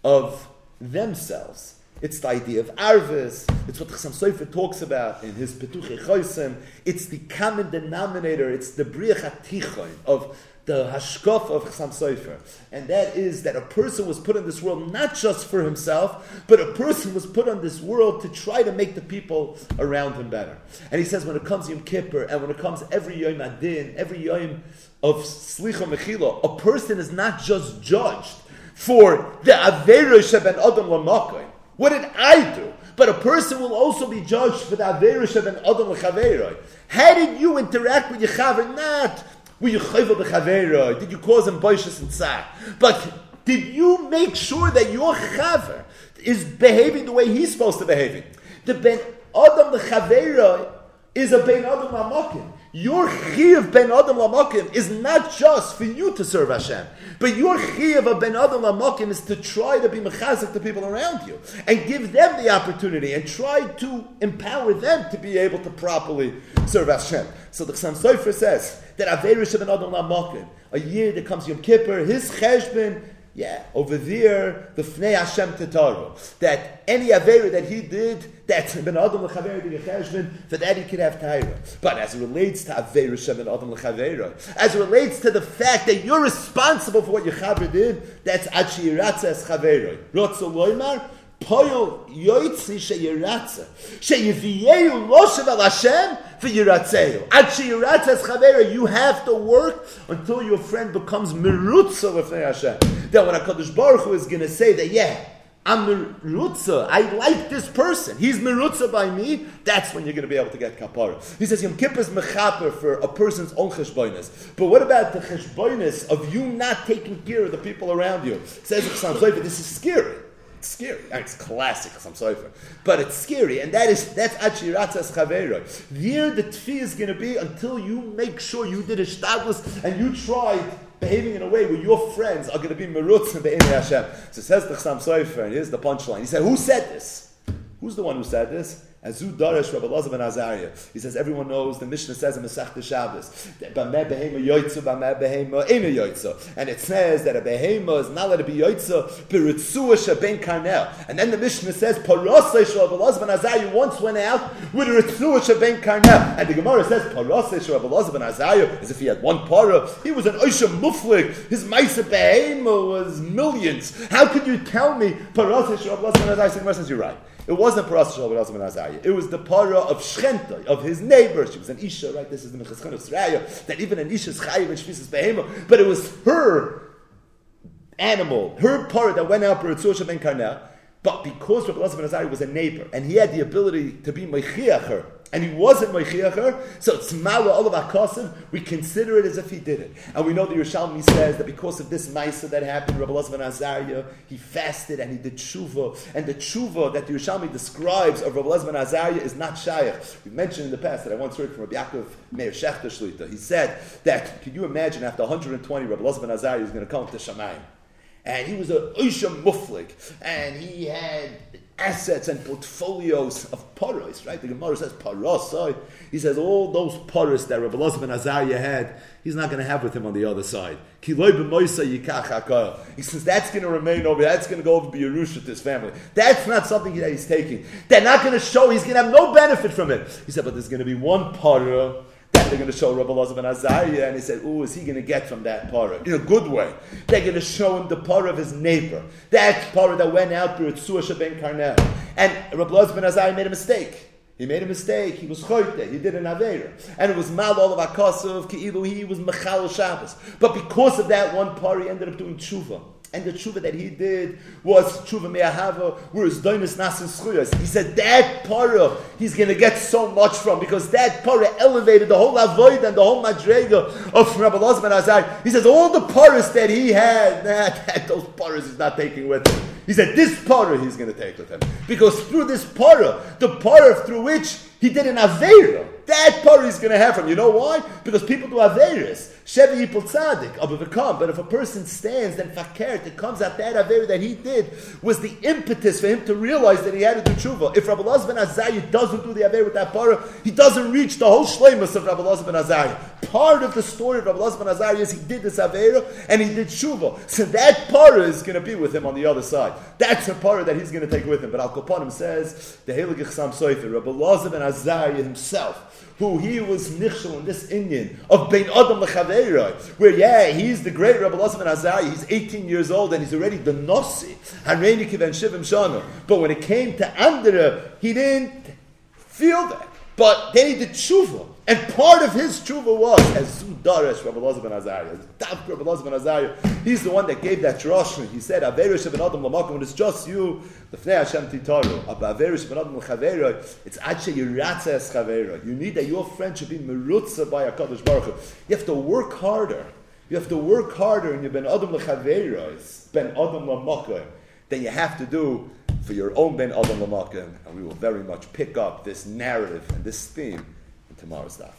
of themselves. It's the idea of Arvis. It's what Chassam Sofer talks about in his Petuche Chosim. It's the common denominator. It's the Briach of the Hashkof of Chassam Sofer. And that is that a person was put in this world not just for himself, but a person was put on this world to try to make the people around him better. And he says when it comes Yom Kippur and when it comes every Yom Adin, every Yom of Slicha Mechila, a person is not just judged for the Averosh ben Adam Lamakoy. What did I do? But a person will also be judged for the of an Adam. How did you interact with your Chaver? Not were you chayva b'chaveroi? Did you cause him boishas and sack? But did you make sure that your Chaver is behaving the way he's supposed to behave? The Ben Adam L'chaveroi is a Ben Adam L'makim. Your chiv ben adam lamakim is not just for you to serve Hashem, but your chiv of ben adam lamakim is to try to be mechazik to people around you and give them the opportunity and try to empower them to be able to properly serve Hashem. So the Chassam Sofer says that averish ben adam lamakim, a year that comes Yom Kippur, his cheshbon yeah, over there, the Fnei Hashem Tetaru. That any Avera that he did, that's Ben Adam L'Chavera B'Yecheshvin, for that he could have Taira. But as it relates to Avera Shem Ben Adam L'Chavera, as it relates to the fact that you're responsible for what your Chaver did, that's Achi Yiratza Es Chavera. Rotzo Loimar, Poyol Yoitzi Sheyiratza. Sheyiviyeyu Loshev Al Hashem, for Yiratzeu. Ad Sheyiratzes Chavera, you have to work until your friend becomes Merutza with Hashem. Then when HaKadosh Baruch Hu is going to say that, yeah, I'm Merutza, I like this person, he's Merutza by me, that's when you're going to be able to get Kapara. He says, Yom Kippur is Mechaper for a person's own cheshboinus. But what about the cheshboinus of you not taking care of the people around you? Says Chassam this is scary. It's scary. It's classic sorry for, but it's scary, and that is that's actually ratzas chavera. There, the tfi is going to be until you make sure you did a and you tried behaving in a way where your friends are going to be merutz and be'inei Hashem. So says the Chassam Sofer, and here's the punchline. He said, "Who said this? Who's the one who said this? Azu Darash Rabbi Lazar ben Azariah. He says everyone knows the Mishnah says in Masech Shabbos Bameh behema yoitzu, bameh behema ena yoitzu, and it says that a behema is not allowed to be yoitzu beritzua sheben karnel. And then the Mishnah says Parasei Rabbi Lazar ben Azariah once went out with a ritzua sheben karnel, and the Gemara says Parasei Rabbi Lazar ben Azariah as if he had one para. He was an oisha muflik. His ma'isa behema was millions. How could you tell me Parasei Rabbi Lazar ben Azariah? The Gemara says you're right. It wasn't Paras Shal Ben Azariah. It was the para of Shchenta, of his neighbor. She was an Isha, right? This is the Mechaschon of Sraya, that even an Isha's Chayiv and Shvisas Behema, but it was her animal, her para that went out for Ritzuah Ben Karnel, but because Rabbi Elazar ben Azariah was a neighbor, and he had the ability to be Mechiach her, and he wasn't Meichiacher, so it's Tzmala all of Akasim, we consider it as if he did it. And we know the Yerushalmi says that because of this Maisa that happened, Rabbi Elazar ben Azariah, he fasted and he did tshuva, and the tshuva that the Yerushalmi describes of Rabbi Elazar ben Azariah is not Shaykh. We mentioned in the past that I once heard from Rabbi Yaakov Meir Shechter Shlita. He said that, can you imagine after 120, Rabbi Elazar ben Azariah is going to come to Shamayim? And he was a Isha Muflik, and he had assets and portfolios of paros, right? The Gemara says parasai. He says all those paros that Rabbi ben Azariah had, he's not going to have with him on the other side. He says that's going to remain over. That's going to go over Yerusha to his family. That's not something that he's taking. They're not going to show. He's going to have no benefit from it. He said, but there's going to be one they're going to show Rabbi Elazar ben Azariah, and he said, "Oh, is he going to get from that parah in a good way?" They're going to show him the parah of his neighbor, that parah that went out through Tzua ben Karnel. And Rabbi Elazar ben Azariah made a mistake. He made a mistake. He was choyte. He did an avera, and it was mal all of keilu. He was mechal Shabbos, but because of that one parah, he ended up doing tshuva. And the tshuva that he did was tshuva me'ahava, whereas doinis nasin schuyas. He said that para he's going to get so much from because that para elevated the whole avoid and the whole madrega of Rabbi Lozman Azar. He says all the paras that he had, nah, that, those paras he's not taking with him. He said this para he's going to take with him because through this para, the para through which he did an avera, that part he's going to have from. You know why? Because people do averis. Shevi yipul tzadik, come. But if a person stands, then fakert, it comes out that aver that he did was the impetus for him to realize that he had to do tshuva. If Rabbi Laz ben Azariah doesn't do the aver with that part, he doesn't reach the whole shlemus of Rabbi Laz ben Azariah. Part of the story of Rabbi Laz ben Azariah is he did this aver and he did tshuva. So that part is going to be with him on the other side. That's a part that he's going to take with him. But Al Kapanim says the Heilig Chasam Soifer, Rabbi Laz ben Azariah himself who he was nichshel in this Indian of Bein Adam Lechaveira, where yeah, he's the great Rabbi Losman Azai, he's 18 years old and he's already the Nossi, Hareini Kiven Shivim Shana. But when it came to Andra, he didn't feel that. But then he did tshuva. And part of his tshuva was, as Zudaresh, Rabbi Loza ben Azariah, Rabbi Loza ben Azariah, he's the one that gave that drashma. He said, Averish ben Adam lamakom, when it's just you, the Fnei Hashem titaru. Averish ben Adam l'chavera, it's actually yiratza es chavera. You need that your friend should be merutza by a Kadosh Baruch Hu. You have to work harder. You have to work harder in your ben Adam l'chavera, ben Adam lamakom, than you have to do for your own ben Adam lamakom. And we will very much pick up this narrative and this theme tomorrow's daf.